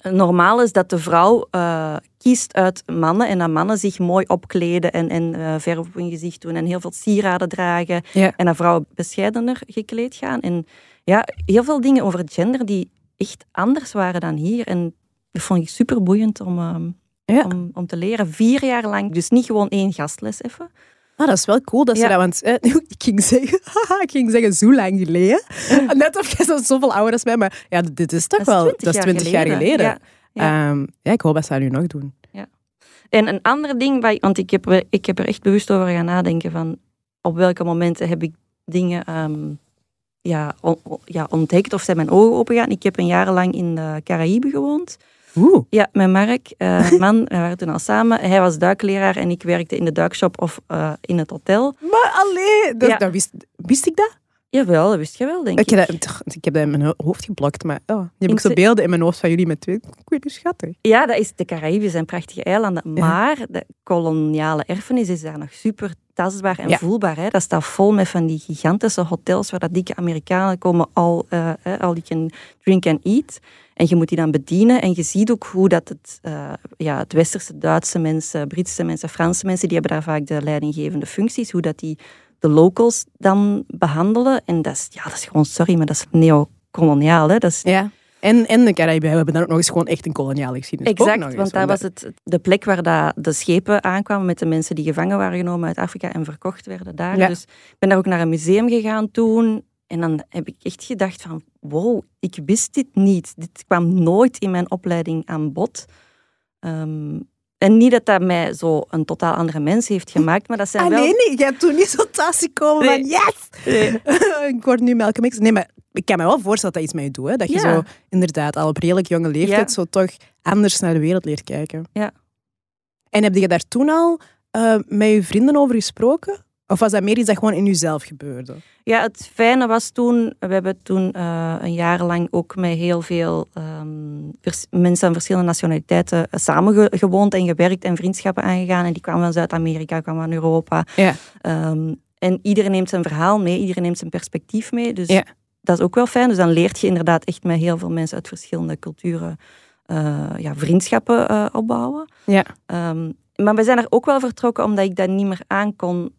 Speaker 1: normaal is dat de vrouw eh, kiest uit mannen en dat mannen zich mooi opkleden en, en eh, verf op hun gezicht doen en heel veel sieraden dragen
Speaker 2: Ja.
Speaker 1: en dat vrouwen bescheidener gekleed gaan. En ja, heel veel dingen over gender die echt anders waren dan hier. En dat vond ik super boeiend om, ehm,
Speaker 2: Ja.
Speaker 1: om, om te leren. Vier jaar lang, dus niet gewoon één gastles even.
Speaker 2: Ah, dat is wel cool dat ze
Speaker 1: Ja.
Speaker 2: dat, want eh, (laughs) ik ging zeggen, haha, ik ging zeggen zo lang geleden. Net of jij zo zoveel ouder is mij, maar ja, dit is toch
Speaker 1: Dat is
Speaker 2: wel,
Speaker 1: 20
Speaker 2: dat is 20 jaar geleden.
Speaker 1: Ja. Ja.
Speaker 2: Ehm, ja, ik hoop dat ze dat nu nog doen.
Speaker 1: En een ander ding, want ik heb, er- ik heb er echt bewust over gaan nadenken van op welke momenten heb ik dingen ehm, ja, on- ja, ontdekt of zijn mijn ogen opengegaan. Ik heb een jaar lang in de Caraïbe gewoond.
Speaker 2: Oeh.
Speaker 1: Ja, met Mark, een (laughs) man, we waren toen al samen. Hij was duikleraar en ik werkte in de duikshop of eh, in het hotel.
Speaker 2: Maar alleen, dat,
Speaker 1: Ja.
Speaker 2: dat wist, wist ik dat?
Speaker 1: Jawel, dat wist je wel, denk ik.
Speaker 2: Ik heb, dat, ik heb dat in mijn ho- hoofd geblokt, maar oh, je hebt ook zo beelden in mijn hoofd van jullie met twee. Niet, schattig.
Speaker 1: Ja, dat is, de Caraïben zijn prachtige eilanden,
Speaker 2: Ja.
Speaker 1: maar de koloniale erfenis is daar nog super tastbaar en
Speaker 2: Ja.
Speaker 1: voelbaar. Hè. Dat staat vol met van die gigantische hotels waar dat dikke Amerikanen komen, al, eh, al die can drink and eat. En je moet die dan bedienen en je ziet ook hoe dat het, eh, ja, het westerse, Duitse mensen, Britse mensen, Franse mensen, die hebben daar vaak de leidinggevende functies, hoe dat die de locals dan behandelen. En dat is, ja, dat is gewoon, sorry, maar dat is neocoloniaal. Hè. Dat is
Speaker 2: Ja. En, en de Cariben, we hebben daar ook nog eens gewoon echt een koloniale geschiedenis.
Speaker 1: Exact,
Speaker 2: eens,
Speaker 1: want daar was het de plek waar dat de schepen aankwamen met de mensen die gevangen waren genomen uit Afrika en verkocht werden daar.
Speaker 2: Ja.
Speaker 1: Dus ik ben daar ook naar een museum gegaan toen. En dan heb ik echt gedacht van, wow, ik wist dit niet. Dit kwam nooit in mijn opleiding aan bod. Ehm, en niet dat dat mij zo een totaal andere mens heeft gemaakt, maar dat zijn
Speaker 2: Ah,
Speaker 1: wel...
Speaker 2: nee, nee, je hebt toen niet zo thuis gekomen van
Speaker 1: Nee.
Speaker 2: yes! (laughs) ik word nu melkmix. Nee, maar ik kan me wel voorstellen dat dat iets met je doet. Hè? Dat je
Speaker 1: Ja.
Speaker 2: zo inderdaad al op redelijk jonge leeftijd
Speaker 1: Ja.
Speaker 2: zo toch anders naar de wereld leert kijken.
Speaker 1: Ja.
Speaker 2: En heb je daar toen al eh, met je vrienden over gesproken? Of was dat meer iets dat gewoon in jezelf gebeurde?
Speaker 1: Ja, het fijne was toen, we hebben toen eh, een jaar lang ook met heel veel ehm, mensen van verschillende nationaliteiten eh, samengewoond en gewerkt en vriendschappen aangegaan. En die kwamen van Zuid-Amerika, kwamen van Europa.
Speaker 2: Ja.
Speaker 1: Ehm, en iedereen neemt zijn verhaal mee, iedereen neemt zijn perspectief mee. Dus
Speaker 2: Ja.
Speaker 1: dat is ook wel fijn. Dus dan leert je inderdaad echt met heel veel mensen uit verschillende culturen eh, ja, vriendschappen opbouwen.
Speaker 2: Ja.
Speaker 1: Ehm, maar we zijn er ook wel vertrokken omdat ik dat niet meer aankon.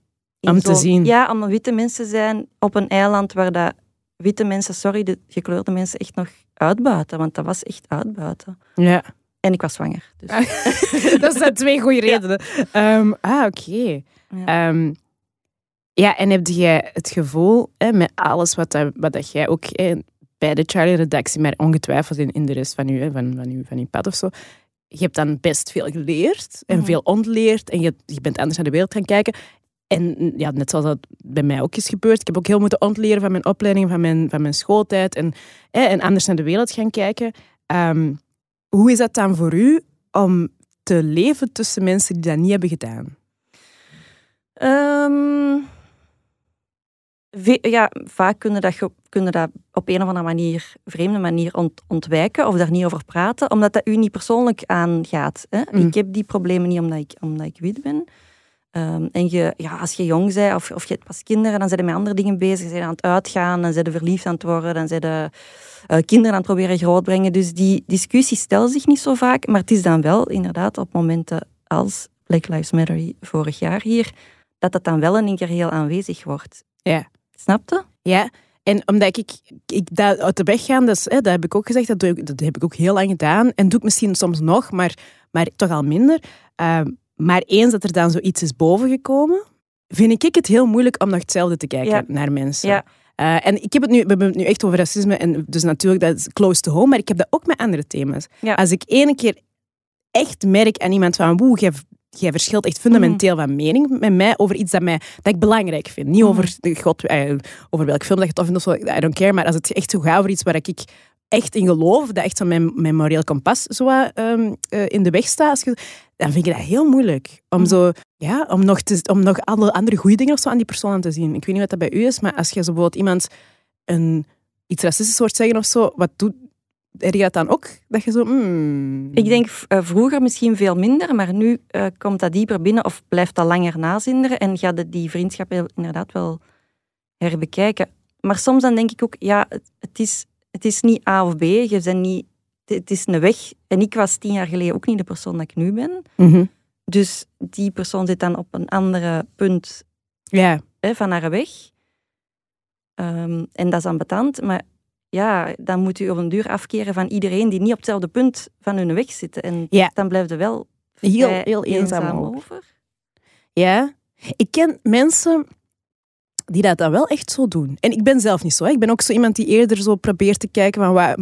Speaker 2: Om te zien.
Speaker 1: Ja, om witte mensen zijn op een eiland waar dat witte mensen, sorry, de gekleurde mensen echt nog uitbuiten. Want dat was echt uitbuiten.
Speaker 2: Ja.
Speaker 1: En ik was zwanger. Dus. (laughs)
Speaker 2: dat zijn twee goede redenen. Ehm, ah, oké.
Speaker 1: Ja.
Speaker 2: Ehm, ja, en heb jij het gevoel, hè, met alles wat, dat, wat dat jij ook hè, bij de Charlie-redactie, maar ongetwijfeld in, in de rest van je, van, van, je, van pad of zo, je hebt dan best veel geleerd en
Speaker 1: Mhm.
Speaker 2: veel ontleerd en je, je bent anders naar de wereld gaan kijken. En ja, net zoals dat bij mij ook is gebeurd. Ik heb ook heel moeten ontleren van mijn opleiding, van mijn, van mijn schooltijd en, hè, en anders naar de wereld gaan kijken. Ehm, hoe is dat dan voor u om te leven tussen mensen die dat niet hebben gedaan?
Speaker 1: Ehm, ja, vaak kunnen dat, kunnen dat op een of andere manier, vreemde manier ont- ontwijken of daar niet over praten, omdat dat u niet persoonlijk aangaat. Hè?
Speaker 2: Mm.
Speaker 1: Ik heb die problemen niet omdat ik, omdat ik wit ben. Ehm, en je, ja, als je jong bent of, of je hebt pas kinderen, dan zijn je met andere dingen bezig. Zijn aan het uitgaan, dan zijn je verliefd aan het worden, dan zijn je eh, kinderen aan het proberen grootbrengen. Dus die discussie stelt zich niet zo vaak, maar het is dan wel inderdaad op momenten als Black Lives Matter vorig jaar hier, dat dat dan wel in één keer heel aanwezig wordt.
Speaker 2: Ja.
Speaker 1: Snapte?
Speaker 2: Ja, en omdat ik, ik dat uit de weg gaan, hè, dat heb ik ook gezegd, dat, doe ik, dat heb ik ook heel lang gedaan. En doe ik misschien soms nog, maar, maar toch al minder. Ehm, maar eens dat er dan zoiets is bovengekomen, vind ik het heel moeilijk om nog hetzelfde te kijken
Speaker 1: Ja.
Speaker 2: naar mensen.
Speaker 1: Ja.
Speaker 2: Eh, en ik heb het nu, we hebben het nu echt over racisme, en dus natuurlijk dat is close to home, maar ik heb dat ook met andere thema's.
Speaker 1: Ja.
Speaker 2: Als ik ene keer echt merk aan iemand van, woe, jij, jij verschilt echt fundamenteel van mening met mij over iets dat, mij, dat ik belangrijk vind. Niet
Speaker 1: Mhm.
Speaker 2: over, god, eh, over welk film dat je tof vindt of zo, I don't care, maar als het echt zo gaat over iets waar ik echt in geloof, dat echt zo mijn, mijn moreel kompas zo, um, uh, in de weg staat, als je, dan vind ik dat heel moeilijk. Om, zo, ja, om nog, te, om nog alle andere goede dingen of zo aan die persoon aan te zien. Ik weet niet wat dat bij u is, maar als je zo bijvoorbeeld iemand een, iets racistisch hoort zeggen of zo, wat doet, er gaat dan ook dat je zo... Hmm.
Speaker 1: Ik denk uh, vroeger misschien veel minder, maar nu uh, komt dat dieper binnen of blijft dat langer nazinderen en gaat die vriendschap inderdaad wel herbekijken. Maar soms dan denk ik ook, ja, het, het is het is niet A of B. Je bent niet, het is een weg. En ik was tien jaar geleden ook niet de persoon dat ik nu ben.
Speaker 2: Mhm.
Speaker 1: Dus die persoon zit dan op een andere punt
Speaker 2: ja.
Speaker 1: hè, van haar weg. Um, en dat is ambetant. Maar ja, dan moet u op een duur afkeren van iedereen die niet op hetzelfde punt van hun weg zit. En dan blijft er wel
Speaker 2: heel, heel eenzaam,
Speaker 1: eenzaam over.
Speaker 2: Ja, ik ken mensen die dat dan wel echt zo doen. En ik ben zelf niet zo. Hè. Ik ben ook zo iemand die eerder zo probeert te kijken van waar,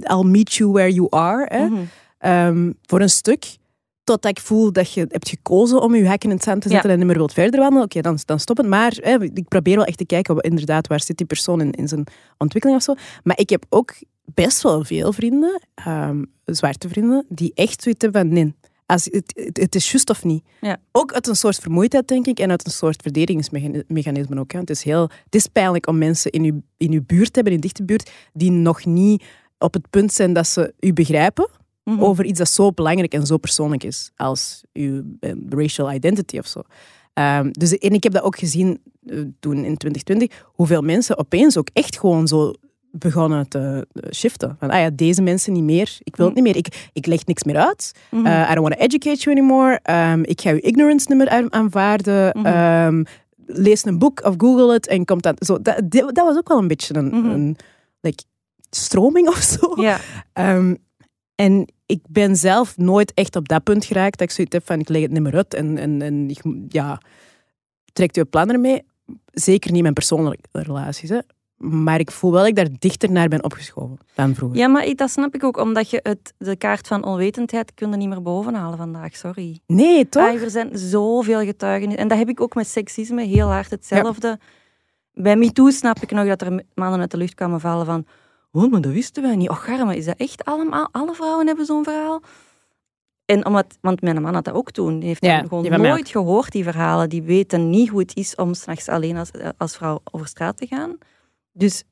Speaker 2: I'll meet you where you are. Hè.
Speaker 1: Mhm.
Speaker 2: Um, voor een stuk. Totdat ik voel dat je hebt gekozen om je hek in het zand te zetten
Speaker 1: Ja.
Speaker 2: en niet meer wilt verder wandelen. Oké, dan, dan stop het. Maar hè, ik probeer wel echt te kijken, inderdaad, waar zit die persoon in, in zijn ontwikkeling of zo. Maar ik heb ook best wel veel vrienden, um, zwarte vrienden, die echt zoiets hebben van nee, als het, het, is juist of niet.
Speaker 1: Ja.
Speaker 2: Ook uit een soort vermoeidheid, denk ik, en uit een soort verdedigingsmechanisme ook. Hè. Het, is heel, het is pijnlijk om mensen in uw, in uw buurt te hebben, in dichte buurt, die nog niet op het punt zijn dat ze u begrijpen
Speaker 1: Mhm.
Speaker 2: over iets dat zo belangrijk en zo persoonlijk is als uw eh, racial identity of zo. Um, dus, en ik heb dat ook gezien uh, toen in 2020, hoeveel mensen opeens ook echt gewoon zo begonnen te shiften. Van, ah ja, deze mensen niet meer. Ik wil het niet meer. Ik, ik leg niks meer uit.
Speaker 1: Mhm.
Speaker 2: Uh, I don't want to educate you anymore. Um, ik ga je ignorance niet meer aanvaarden.
Speaker 1: Mhm.
Speaker 2: Um, lees een boek of google het en komt dat. Zo, dat, dat was ook wel een beetje een,
Speaker 1: Mhm.
Speaker 2: een like, stroming (laughs) of zo.
Speaker 1: Ja.
Speaker 2: Um, en ik ben zelf nooit echt op dat punt geraakt dat ik zoiets heb van ik leg het niet meer uit en, en, en ik, ja, trekt je plan ermee? Zeker niet mijn persoonlijke relaties. Hè. Maar ik voel wel dat ik daar dichter naar ben opgeschoven dan vroeger.
Speaker 1: ja, maar dat snap ik ook, omdat je het, de kaart van onwetendheid kun je niet meer bovenhalen vandaag, sorry.
Speaker 2: Nee, toch?
Speaker 1: Ah, er zijn zoveel getuigenissen. En dat heb ik ook met seksisme, heel hard hetzelfde. Bij MeToo snap ik nog dat er mannen uit de lucht kwamen vallen van... Oh, maar dat wisten wij niet. Och, garme, is dat echt allemaal? Alle vrouwen hebben zo'n verhaal? En omdat, want mijn man had dat ook toen. Die heeft
Speaker 2: Ja,
Speaker 1: gewoon
Speaker 2: die
Speaker 1: nooit gehoord, die verhalen. Die weten niet hoe het is om s'nachts alleen als, als vrouw over straat te gaan. Dus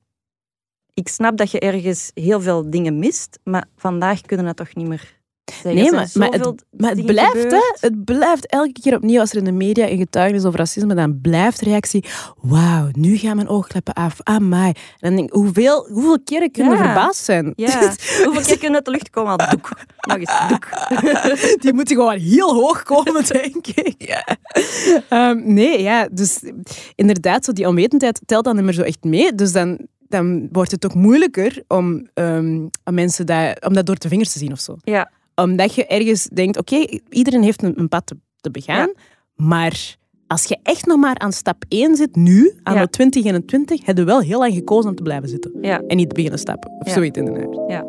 Speaker 1: ik snap dat je ergens heel veel dingen mist, maar vandaag kunnen dat toch niet meer
Speaker 2: Nee, maar, maar, het, maar het
Speaker 1: dingen
Speaker 2: blijft, hè? Het blijft elke keer opnieuw als er in de media een getuigenis over racisme, dan blijft de reactie: Wauw, nu gaan mijn oogkleppen af. Amai. En dan denk ik, hoeveel, hoeveel keren kunnen we verbaasd zijn?
Speaker 1: Ja, (laughs) hoeveel keer kunnen uit de lucht komen al doek? Nog eens, doek. (laughs)
Speaker 2: Die moeten gewoon heel hoog komen, (laughs) denk ik. Ja. Ehm, nee, ja, dus inderdaad, zo die onwetendheid telt dan niet meer zo echt mee. Dus dan, dan wordt het ook moeilijker om, om mensen dat, om dat door de vingers te zien of zo.
Speaker 1: Ja,
Speaker 2: Omdat je ergens denkt, oké, iedereen heeft een, een pad te, te begaan,
Speaker 1: Ja.
Speaker 2: maar als je echt nog maar aan stap 1 zit, nu, aan
Speaker 1: Ja.
Speaker 2: de 2021, heb je wel heel lang gekozen om te blijven zitten.
Speaker 1: ja,
Speaker 2: En niet te beginnen stappen. Of
Speaker 1: Ja.
Speaker 2: zoiets in de aard.
Speaker 1: ja.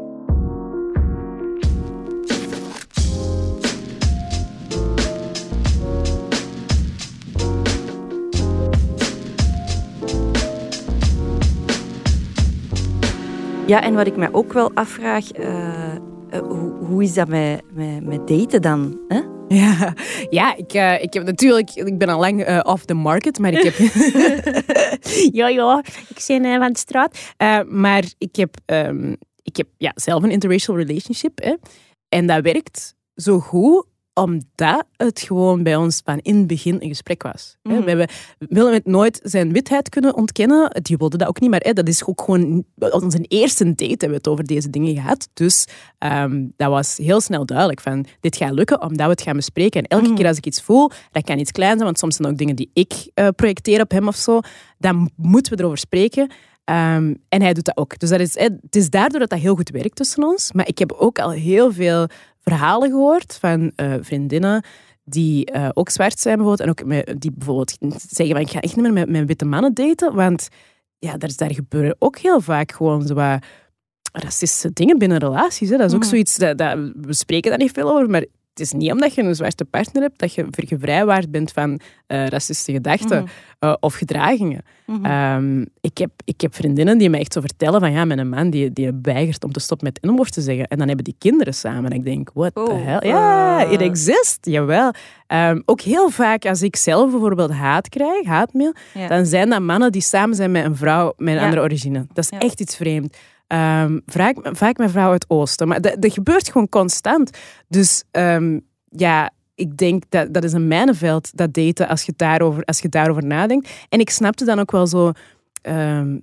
Speaker 1: Ja, en wat ik mij ook wel afvraag, eh, hoe, hoe is dat met, met, met daten dan? Hè?
Speaker 2: Ja, (laughs) ja ik, eh, ik heb natuurlijk, ik ben al lang eh, off the market, maar ik heb. (laughs) ja, ja, ik ben eh, van de straat. Eh, maar ik heb, ehm, ik heb ja, zelf een interracial relationship. Hè, en dat werkt zo goed omdat het gewoon bij ons van in het begin een gesprek was.
Speaker 1: Mhm.
Speaker 2: We hebben Willem het nooit zijn witheid kunnen ontkennen. Die wilde dat ook niet, maar hè, dat is ook gewoon... Onze eerste date hebben we het over deze dingen gehad. Dus ehm, dat was heel snel duidelijk van, dit gaat lukken omdat we het gaan bespreken. En elke
Speaker 1: Mhm.
Speaker 2: keer als ik iets voel, dat kan iets klein zijn, want soms zijn ook dingen die ik eh, projecteer op hem of zo, dan moeten we erover spreken. Ehm, en hij doet dat ook. Dus dat is, het is daardoor dat dat heel goed werkt tussen ons. Maar ik heb ook al heel veel verhalen gehoord van eh, vriendinnen die eh, ook zwart zijn bijvoorbeeld. En ook die bijvoorbeeld zeggen, van, ik ga echt niet meer met, met witte mannen daten. Want ja, daar, daar gebeuren ook heel vaak gewoon zo wat racistische dingen binnen relaties. Hè. Dat is ook
Speaker 1: Mhm.
Speaker 2: zoiets, dat, dat, we spreken daar niet veel over, maar het is niet omdat je een zwarte partner hebt dat je gevrijwaard bent van uh, racistische gedachten
Speaker 1: Mhm.
Speaker 2: uh, of gedragingen.
Speaker 1: Mhm.
Speaker 2: Ehm, ik, heb, ik heb vriendinnen die me echt zo vertellen van ja, mijn man die, die weigert om te stoppen met N-woord te zeggen. En dan hebben die kinderen samen. En ik denk, what the
Speaker 1: Oh,
Speaker 2: hell? Ja,
Speaker 1: eh.
Speaker 2: it exists. Jawel. Ehm, ook heel vaak als ik zelf bijvoorbeeld haat krijg, haatmail, dan zijn dat mannen die samen zijn met een vrouw met een
Speaker 1: Ja.
Speaker 2: andere origine. Dat is
Speaker 1: Ja.
Speaker 2: echt iets vreemd. Ehm, vaak, vaak met vrouwen uit oosten. Maar dat, gebeurt gewoon constant. Dus ehm, ja, ik denk dat dat is een mijnenveld, dat daten, als je, daarover, als je daarover nadenkt. En ik snapte dan ook wel zo... ehm,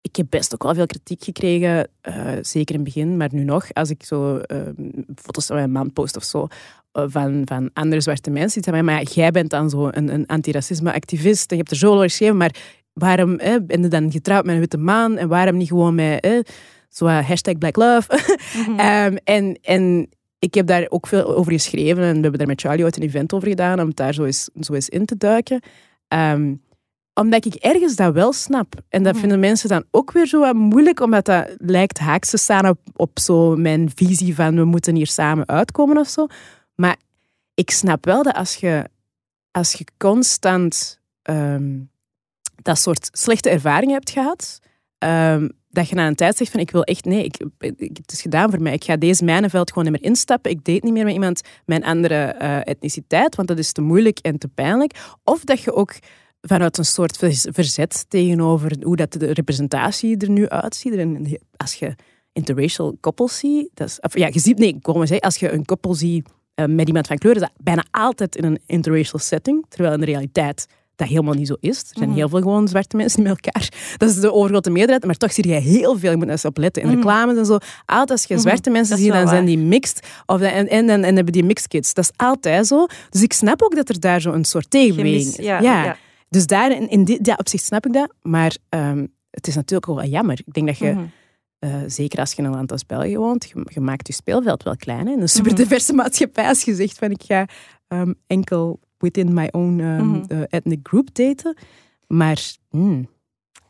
Speaker 2: ik heb best ook wel veel kritiek gekregen, eh, zeker in het begin, maar nu nog. Als ik zo foto's van mijn man post of zo, eh, van, van andere zwarte mensen, die zeggen, maar jij bent dan zo een, een antiracisme-activist je hebt er zo over geschreven, maar waarom eh, ben je dan getrouwd met een witte man en waarom niet gewoon met eh, zo eh, hashtag Black Love? (laughs)
Speaker 1: Mhm.
Speaker 2: Ehm, en, en ik heb daar ook veel over geschreven en we hebben daar met Charlie ooit een event over gedaan om het daar zo eens, zo eens in te duiken. Ehm, omdat ik ergens dat wel snap. En dat
Speaker 1: Mhm.
Speaker 2: vinden mensen dan ook weer zo wat moeilijk, omdat dat lijkt haaks te staan op, op zo mijn visie van we moeten hier samen uitkomen of zo. Maar ik snap wel dat als je, als je constant ehm, dat soort slechte ervaringen hebt gehad, ehm, dat je na een tijd zegt van ik wil echt, nee, ik, het is gedaan voor mij. Ik ga deze mijnenveld gewoon niet meer instappen. Ik date niet meer met iemand een andere eh, etniciteit, want dat is te moeilijk en te pijnlijk. Of dat je ook vanuit een soort verzet tegenover hoe dat de representatie er nu uitziet. Als je interracial koppels ziet, dat is, ja, je ziet, nee, zeggen, als je een koppel ziet eh, met iemand van kleur, is dat bijna altijd in een interracial setting, terwijl in de realiteit dat helemaal niet zo is. Er zijn
Speaker 1: Mhm.
Speaker 2: heel veel gewoon zwarte mensen met elkaar. (laughs) Dat is de overgrote meerderheid, maar toch zie je heel veel, je moet daar eens op letten, in
Speaker 1: Mhm.
Speaker 2: reclames en zo. Altijd als je
Speaker 1: Mhm.
Speaker 2: zwarte mensen ziet, dan zijn die mixed. Of en, en, en, en hebben die mixed kids. Dat is altijd zo. Dus ik snap ook dat er daar zo een soort tegenbeweging is.
Speaker 1: ja, ja.
Speaker 2: Dus daar, in, in die, dat opzicht snap ik dat. Maar ehm, het is natuurlijk ook wel jammer. Ik denk dat je, eh, zeker als je in een land als België woont, je, je maakt je speelveld wel klein. hè. In een super
Speaker 1: Mhm.
Speaker 2: diverse (laughs) maatschappij als je zegt van ik ga ehm, enkel within my own eh, ethnic group daten. Maar hmm,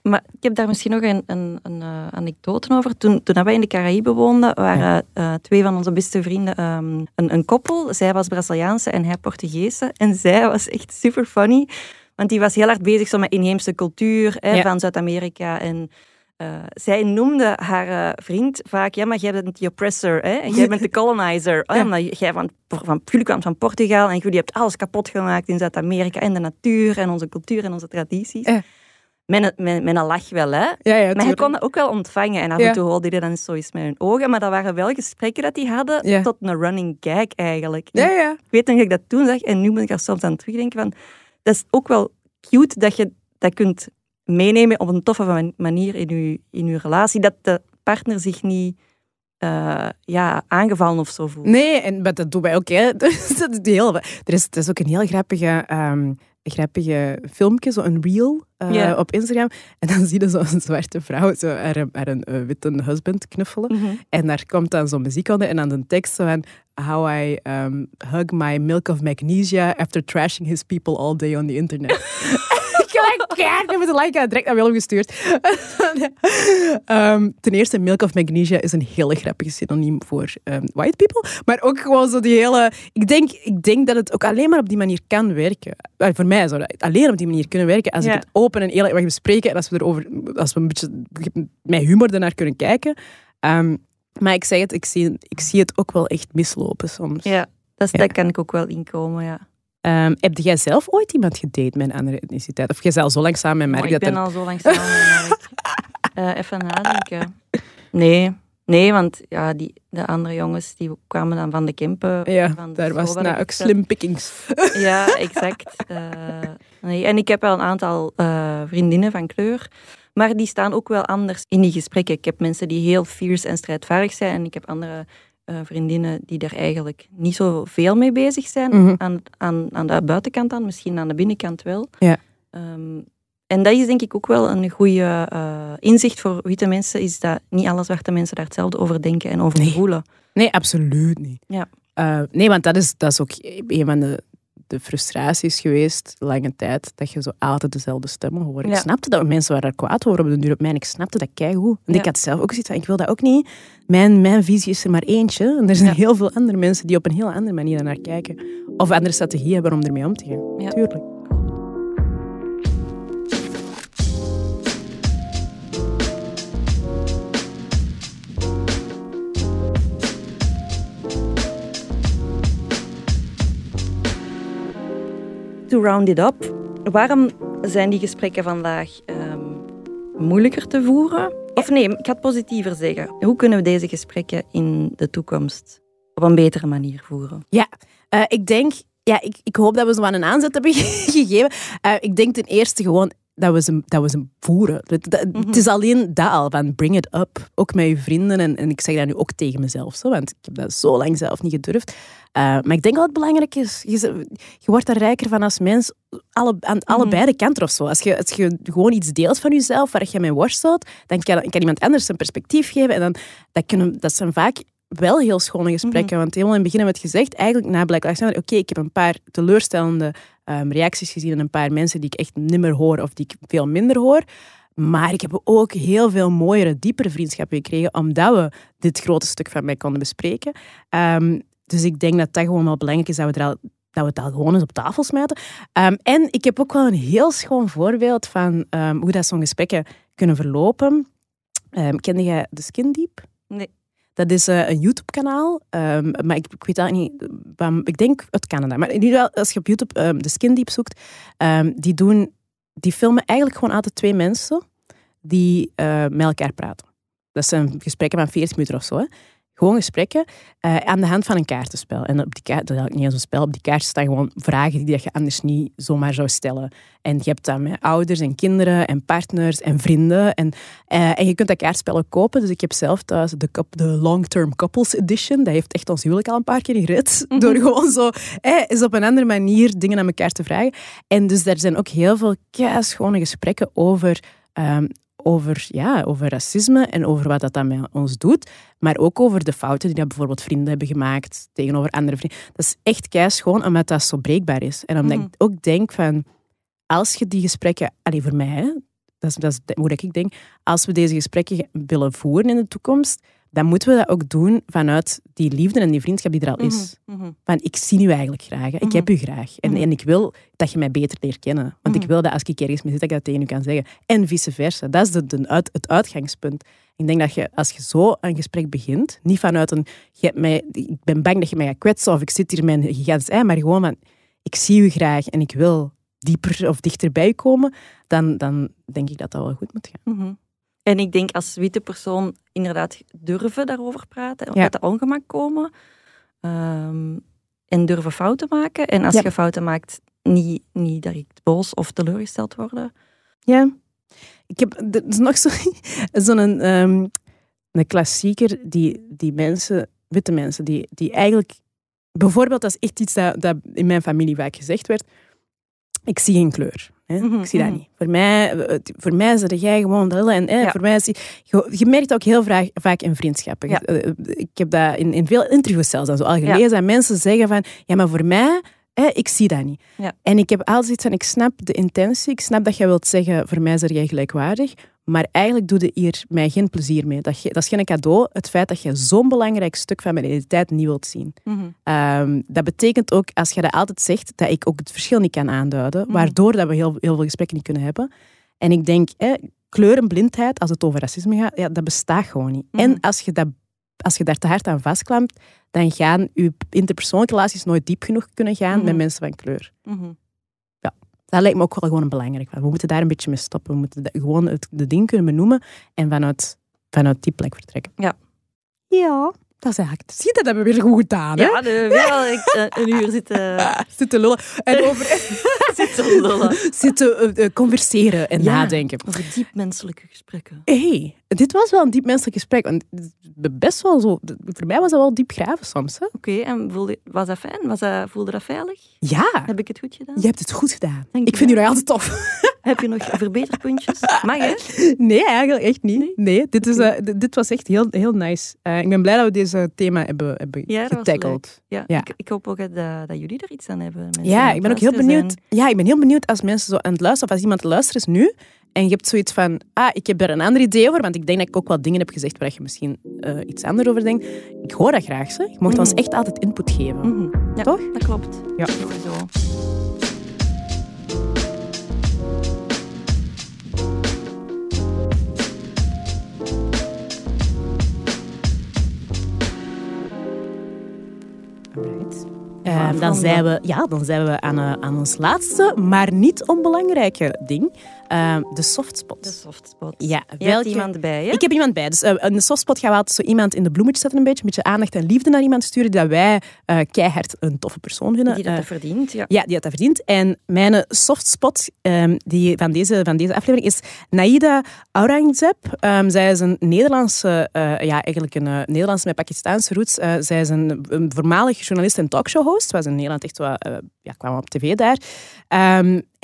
Speaker 1: Maar ik heb daar misschien nog een, een, een eh, anekdote over. Toen, toen wij in de Caraïben woonden, waren eh, twee van onze beste vrienden ehm, een, een koppel. Zij was Braziliaanse en hij Portugese. En zij was echt super funny. Want die was heel hard bezig zo met inheemse cultuur hè,
Speaker 2: Ja.
Speaker 1: van Zuid-Amerika. En eh, zij noemde haar eh, vriend vaak, ja, maar jij bent de oppressor, hè? en jij bent de colonizer. (laughs)
Speaker 2: Ja.
Speaker 1: Omdat jij van, van, jullie kwam van Portugal en jullie hebt alles kapot gemaakt in Zuid-Amerika. En de natuur en onze cultuur en onze tradities.
Speaker 2: Ja.
Speaker 1: Met een lach wel, hè?
Speaker 2: ja,
Speaker 1: Maar hij kon dat ook wel ontvangen. En af en toe holde hij dan eens zo eens met hun ogen. Maar dat waren wel gesprekken dat die hadden tot een running gag eigenlijk.
Speaker 2: Ja,
Speaker 1: En
Speaker 2: ja.
Speaker 1: Ik weet nog dat ik dat toen zag. En nu moet ik er soms aan terugdenken van... Dat is ook wel cute dat je dat kunt meenemen op een toffe man- manier in je, in je relatie. Dat de partner zich niet eh, ja, aangevallen of zo voelt.
Speaker 2: Nee, en maar dat doen wij ook. Hè. (laughs) Dus dat is heel, er, is, er is ook een heel grappige, ehm, grappige filmpje, zo'n reel eh, op Instagram. En dan zie je zo'n zwarte vrouw zo haar, haar een eh, witte husband knuffelen.
Speaker 1: Mhm.
Speaker 2: En daar komt dan zo'n muziek onder en dan de tekst zo van How I um, hug my milk of magnesia after trashing his people all day on the internet. (laughs) keihard, ik heb het like direct naar Willem gestuurd. (laughs) Ehm, ten eerste, milk of magnesia is een hele grappige synoniem voor ehm, white people. Maar ook gewoon zo die hele... Ik denk, ik denk dat het ook alleen maar op die manier kan werken. Voor mij zou dat alleen op die manier kunnen werken. Als
Speaker 1: Ja.
Speaker 2: ik het open en eerlijk mag bespreken en als we, erover, als we een beetje met humor ernaar kunnen kijken. Ehm, maar ik zeg het, ik zie, ik zie het ook wel echt mislopen soms.
Speaker 1: Ja, dat, is,
Speaker 2: Ja.
Speaker 1: dat kan ik ook wel inkomen, ja.
Speaker 2: Ehm, heb jij zelf ooit iemand gedate met een andere etniciteit? Of jij al zo lang samen met Mark
Speaker 1: ik
Speaker 2: dat
Speaker 1: ben
Speaker 2: er...
Speaker 1: al zo lang samen met Mark. (laughs) Eh, even nadenken. Nee, nee want ja, die, de andere jongens die kwamen dan van de Kempen.
Speaker 2: Ja,
Speaker 1: van de
Speaker 2: daar was nou ook slim pickings.
Speaker 1: Ja, (laughs) exact. Eh, nee. En ik heb wel een aantal eh, vriendinnen van kleur. Maar die staan ook wel anders in die gesprekken. Ik heb mensen die heel fierce en strijdvaardig zijn. En ik heb andere eh, vriendinnen die daar eigenlijk niet zo veel mee bezig zijn.
Speaker 2: Mhm.
Speaker 1: aan, aan, aan de buitenkant dan, misschien aan de binnenkant wel.
Speaker 2: Ja.
Speaker 1: Ehm, en dat is denk ik ook wel een goede eh, inzicht voor witte mensen, is dat niet alle zwarte mensen daar hetzelfde over denken en over
Speaker 2: Nee.
Speaker 1: voelen.
Speaker 2: Nee, absoluut niet.
Speaker 1: Ja.
Speaker 2: Eh, nee, want dat is, dat is ook een van de de frustratie is geweest, lange tijd, dat je zo altijd dezelfde stemmen hoort. Ik snapte dat mensen waren er kwaad over op de duur op mij. en Ik snapte dat keigoed.
Speaker 1: Ja.
Speaker 2: ik had zelf ook zoiets van, ik wil dat ook niet. Mijn, mijn visie is er maar eentje. En er zijn
Speaker 1: Ja.
Speaker 2: heel veel andere mensen die op een heel andere manier naar kijken. Of andere strategieën hebben om ermee om te gaan. Tuurlijk.
Speaker 1: To round it up, waarom zijn die gesprekken vandaag ehm, moeilijker te voeren? Of nee, ik ga het positiever zeggen. Hoe kunnen we deze gesprekken in de toekomst op een betere manier voeren?
Speaker 2: Ja, eh, ik denk, ja, ik, ik hoop dat we zo aan een aanzet hebben (laughs) gegeven. Eh, ik denk ten eerste gewoon dat we ze, dat we ze voeren. Het, dat- het is alleen dat al, van bring it up. Ook met je vrienden. En, en ik zeg dat nu ook tegen mezelf, zo, want ik heb dat zo lang zelf niet gedurfd. Eh, maar ik denk dat het belangrijk is. Je, je wordt er rijker van als mens alle, aan allebei de kanten of zo. Als je, als je gewoon iets deelt van jezelf waar je mee worstelt, dan kan, kan iemand anders een perspectief geven. En dan, dat, kunnen, dat zijn vaak wel heel schone gesprekken. Want helemaal in het begin hebben we het gezegd, eigenlijk na Black Lives Matter, oké, ik heb een paar teleurstellende ehm, reacties gezien en een paar mensen die ik echt nimmer hoor of die ik veel minder hoor. Maar ik heb ook heel veel mooiere, diepere vriendschappen gekregen, omdat we dit grote stuk van mij konden bespreken. Ehm, dus ik denk dat dat gewoon wel belangrijk is, dat we, er al, dat we het al gewoon eens op tafel smijten. Ehm, en ik heb ook wel een heel schoon voorbeeld van hoe dat zo'n gesprekken kunnen verlopen. Kende jij de Skin Deep?
Speaker 1: Nee.
Speaker 2: Dat is eh, een YouTube-kanaal, ehm, maar ik, ik weet eigenlijk niet, ik denk uit Canada. Maar in ieder geval, als je op YouTube ehm, de Skin Deep zoekt, ehm, die, doen, die filmen eigenlijk gewoon altijd twee mensen die eh, met elkaar praten. Dat zijn gesprekken van 40 minuten of zo. Hè. Gewoon gesprekken eh, aan de hand van een kaartenspel. En op die kaart, dat is niet eens een spel, op die kaarten staan gewoon vragen die je anders niet zomaar zou stellen. En je hebt dat met ouders en kinderen en partners en vrienden. En, eh, en je kunt dat kaartspel ook kopen. Dus ik heb zelf thuis de, de Long Term Couples Edition. Dat heeft echt ons huwelijk al een paar keer gered. (laughs) Door gewoon zo eens op een andere manier dingen aan elkaar te vragen. En dus daar zijn ook heel veel schone gesprekken over... ehm, over, ja, over racisme en over wat dat dan met ons doet. Maar ook over de fouten die dat bijvoorbeeld vrienden hebben gemaakt tegenover andere vrienden. Dat is echt keischoon, omdat dat zo breekbaar is. En omdat
Speaker 1: Mhm.
Speaker 2: ik ook denk van... Als je die gesprekken... Allee, voor mij, hè, dat is, dat is hoe ik denk. Als we deze gesprekken willen voeren in de toekomst, dan moeten we dat ook doen vanuit die liefde en die vriendschap die er al is.
Speaker 1: Mhm.
Speaker 2: Van, ik zie u eigenlijk graag. hè. Ik heb u graag. En,
Speaker 1: Mhm.
Speaker 2: en ik wil dat je mij beter leert kennen. Want ik
Speaker 1: Mhm.
Speaker 2: wil dat als ik ergens mee zit, dat ik dat tegen u kan zeggen. En vice versa. Dat is de, de uit, het uitgangspunt. Ik denk dat je, als je zo een gesprek begint, niet vanuit een... Je hebt mij, ik ben bang dat je mij gaat kwetsen of ik zit hier met een gigantisch ei, maar gewoon van, ik zie u graag en ik wil dieper of dichterbij komen, dan, dan denk ik dat dat wel goed moet gaan.
Speaker 1: Mhm. En ik denk als witte persoon inderdaad durven daarover praten,
Speaker 2: Ja.
Speaker 1: uit de ongemak komen ehm, en durven fouten maken. En als
Speaker 2: Ja.
Speaker 1: je fouten maakt, niet, niet direct boos of teleurgesteld worden.
Speaker 2: Ja. Ik heb er is nog zo- (laughs) zo'n ehm, een klassieker die, die mensen, witte mensen, die, die eigenlijk... Bijvoorbeeld, dat is echt iets dat, dat in mijn familie vaak gezegd werd. Ik zie geen kleur. Hè?
Speaker 1: Mhm,
Speaker 2: ik zie dat
Speaker 1: mhm.
Speaker 2: niet. Voor mij, het- voor mij zeg jij gewoon de En hè,
Speaker 1: Ja.
Speaker 2: voor mij die- je, je merkt ook heel vaak, vaak in vriendschappen.
Speaker 1: Ja.
Speaker 2: Eh, Ik heb dat in, in veel interviews zelfs al zo al
Speaker 1: Ja.
Speaker 2: gelezen. Dat mensen zeggen van, ja, maar voor mij, ik zie dat niet.
Speaker 1: Ja.
Speaker 2: En ik heb altijd zoiets van, ik snap de intentie. Ik snap dat jij wilt zeggen, voor mij zeg jij gelijkwaardig. Maar eigenlijk doe je hier mij geen plezier mee. Dat, je, dat is geen cadeau, het feit dat je zo'n belangrijk stuk van mijn identiteit niet wilt zien.
Speaker 1: Mhm.
Speaker 2: Ehm, dat betekent ook, als je dat altijd zegt, dat ik ook het verschil niet kan aanduiden.
Speaker 1: Mhm.
Speaker 2: Waardoor dat we heel, heel veel gesprekken niet kunnen hebben. En ik denk, hè, kleurenblindheid, als het over racisme gaat, ja, dat bestaat gewoon niet.
Speaker 1: Mhm.
Speaker 2: En als je, dat, als je daar te hard aan vastklampt, dan gaan je interpersoonlijke relaties nooit diep genoeg kunnen gaan
Speaker 1: Mhm.
Speaker 2: met mensen van kleur.
Speaker 1: Mhm.
Speaker 2: Dat lijkt me ook wel gewoon belangrijk. We moeten daar een beetje mee stoppen. We moeten gewoon het, de ding kunnen benoemen en vanuit, vanuit die plek vertrekken.
Speaker 1: Ja.
Speaker 2: Ja, dat is eigenlijk... Zie je, dat hebben we weer goed gedaan, hè?
Speaker 1: Ja, al ik, eh, een uur zitten, (laughs)
Speaker 2: Zitten lullen. En over... (laughs)
Speaker 1: zitten lullen.
Speaker 2: zitten eh, eh, converseren en
Speaker 1: Ja.
Speaker 2: nadenken.
Speaker 1: Over diep menselijke gesprekken.
Speaker 2: hey, dit was wel een diep menselijk gesprek. Want best wel zo... Voor mij was dat wel diep graven soms.
Speaker 1: Oké, en voelde, was dat fijn? Was dat, voelde dat veilig?
Speaker 2: Ja,
Speaker 1: Heb ik het goed gedaan?
Speaker 2: je hebt het goed gedaan.
Speaker 1: Dank
Speaker 2: Ik vind
Speaker 1: wel.
Speaker 2: jullie altijd tof.
Speaker 1: Heb je nog verbeterpuntjes? Mag hè?
Speaker 2: Nee, eigenlijk echt niet. Nee, dit, is, eh, dit was echt heel, heel nice. Eh, ik ben blij dat we deze thema hebben, hebben
Speaker 1: Ja,
Speaker 2: getackled.
Speaker 1: Ja,
Speaker 2: Ja.
Speaker 1: Ik, ik hoop ook dat, dat jullie er iets aan hebben.
Speaker 2: Ja, ik ben ook heel benieuwd. Ja, ik ben heel benieuwd als mensen zo aan het luisteren, of als iemand luistert is nu, en je hebt zoiets van, ah, ik heb er een ander idee over, want ik denk dat ik ook wel dingen heb gezegd waar je misschien eh, iets anders over denkt. Ik hoor dat graag, zeg. Je mocht ons
Speaker 1: Mhm.
Speaker 2: echt altijd input geven.
Speaker 1: Mhm. Ja,
Speaker 2: Toch?
Speaker 1: Dat klopt.
Speaker 2: Ja.
Speaker 1: Sowieso.
Speaker 2: Dan,
Speaker 1: van
Speaker 2: zijn we, ja, dan zijn we aan, eh, aan ons laatste, maar niet onbelangrijke ding. Ehm, de softspot.
Speaker 1: De softspot.
Speaker 2: Ja,
Speaker 1: Je hebt iemand bij, hè?
Speaker 2: Ik heb iemand bij. Dus eh, de softspot gaan we altijd zo iemand in de bloemetjes zetten een beetje. Een beetje aandacht en liefde naar iemand sturen die dat wij eh, keihard een toffe persoon vinden.
Speaker 1: Die dat,
Speaker 2: Eh,
Speaker 1: verdient, ja.
Speaker 2: ja, die dat, verdient. En mijn softspot ehm, die van, deze, van deze aflevering is Naida Aurangzeb. Ehm, zij is een Nederlandse, ja, eigenlijk een Nederlandse met Pakistaanse roots. Zij is een, een voormalig journalist en talkshow-host. Was in Nederland echt wel, ja, kwam op tv daar.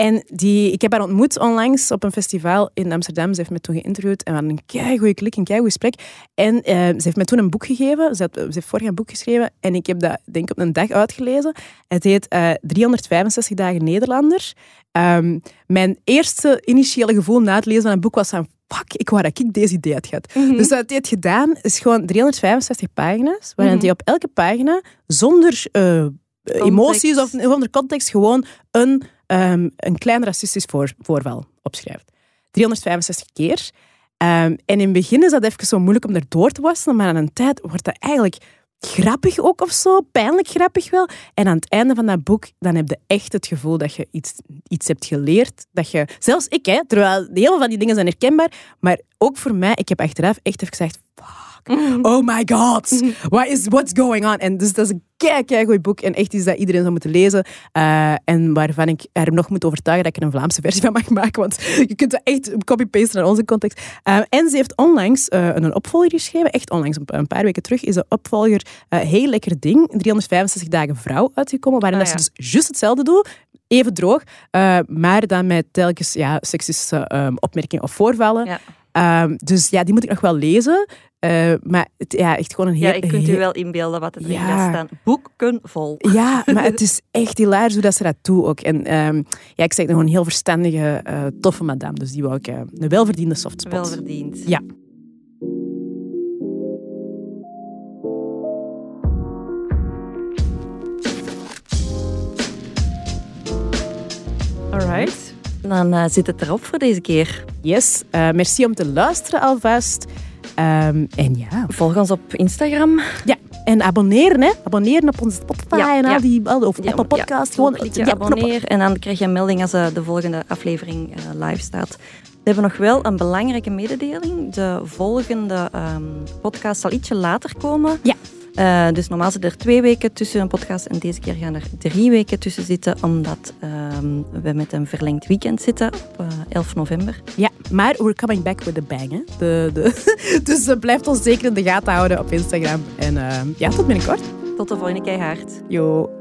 Speaker 2: En die, ik heb haar ontmoet onlangs op een festival in Amsterdam. Ze heeft me toen geïnterviewd en we hadden een keigoede klik, een keigoed gesprek. En eh, ze heeft me toen een boek gegeven. Ze, had, ze heeft vorig jaar een boek geschreven en ik heb dat denk ik op een dag uitgelezen. Het heet eh 365 dagen Nederlander. Ehm, mijn eerste initiële gevoel na het lezen van het boek was van fuck, ik wou dat ik deze idee had gehad. Dus wat hij heeft gedaan is gewoon 365 pagina's, waarin
Speaker 1: Mhm.
Speaker 2: hij op elke pagina zonder eh, emoties of zonder context gewoon een, ehm, een klein racistisch voor, voorval opschrijft. 365 keer. Ehm, en in het begin is dat even zo moeilijk om erdoor te worstelen, maar aan een tijd wordt dat eigenlijk grappig ook of zo, pijnlijk grappig wel. En aan het einde van dat boek, dan heb je echt het gevoel dat je iets, iets hebt geleerd. Dat je, zelfs ik, hè, terwijl heel veel van die dingen zijn herkenbaar, maar ook voor mij, ik heb achteraf echt even gezegd, fuck, oh my god, (laughs) what is, what's going on? En dus dat is een kei, kei goed boek en echt iets dat iedereen zou moeten lezen. Eh, en waarvan ik er nog moet overtuigen dat ik er een Vlaamse versie van mag maken, want je kunt dat echt copy-pasten naar onze context. Eh, en ze heeft onlangs eh, een opvolger geschreven, echt onlangs, een paar weken terug, is de opvolger Heel Lekker Ding, 365 dagen vrouw uitgekomen, waarin
Speaker 1: Ah,
Speaker 2: dat ze dus juist hetzelfde doet, even droog, maar dan met telkens ja, seksistische ehm, opmerkingen of voorvallen.
Speaker 1: Ja.
Speaker 2: Ehm, dus ja, die moet ik nog wel lezen. Eh, maar het, ja, echt gewoon een heel...
Speaker 1: Ja, je kunt u wel inbeelden wat er
Speaker 2: Ja.
Speaker 1: gaat staan. Boeken vol.
Speaker 2: Ja, maar het (laughs) is echt hilarisch hoe dat ze dat doet ook. En ehm, ja, ik zeg nog een heel verstandige, eh, toffe madame. Dus die wou ik eh, een welverdiende softspot.
Speaker 1: Wel verdiend.
Speaker 2: Ja.
Speaker 1: Alright. Dan zit het erop voor deze keer.
Speaker 2: Yes, merci om te luisteren alvast. Ehm, en ja,
Speaker 1: Volg ons op Instagram.
Speaker 2: ja. En abonneren, hè. Abonneren op onze Spotify
Speaker 1: Ja,
Speaker 2: en al
Speaker 1: ja.
Speaker 2: die... Of
Speaker 1: Ja,
Speaker 2: Apple Podcast. gewoon
Speaker 1: klik je
Speaker 2: ja, knoppen.
Speaker 1: abonneer en dan krijg je een melding als eh, de volgende aflevering eh, live staat. We hebben nog wel een belangrijke mededeling. De volgende ehm, podcast zal ietsje later komen.
Speaker 2: Ja.
Speaker 1: Eh, dus normaal zitten er twee weken tussen een podcast en deze keer gaan er drie weken tussen zitten, omdat ehm, we met een verlengd weekend zitten op eh, 11 november.
Speaker 2: Ja, maar we're coming back with a bang, hè. De, de, (laughs) dus uh, blijft ons zeker in de gaten houden op Instagram. En ehm, ja, tot binnenkort.
Speaker 1: Tot de volgende keihard.
Speaker 2: Yo.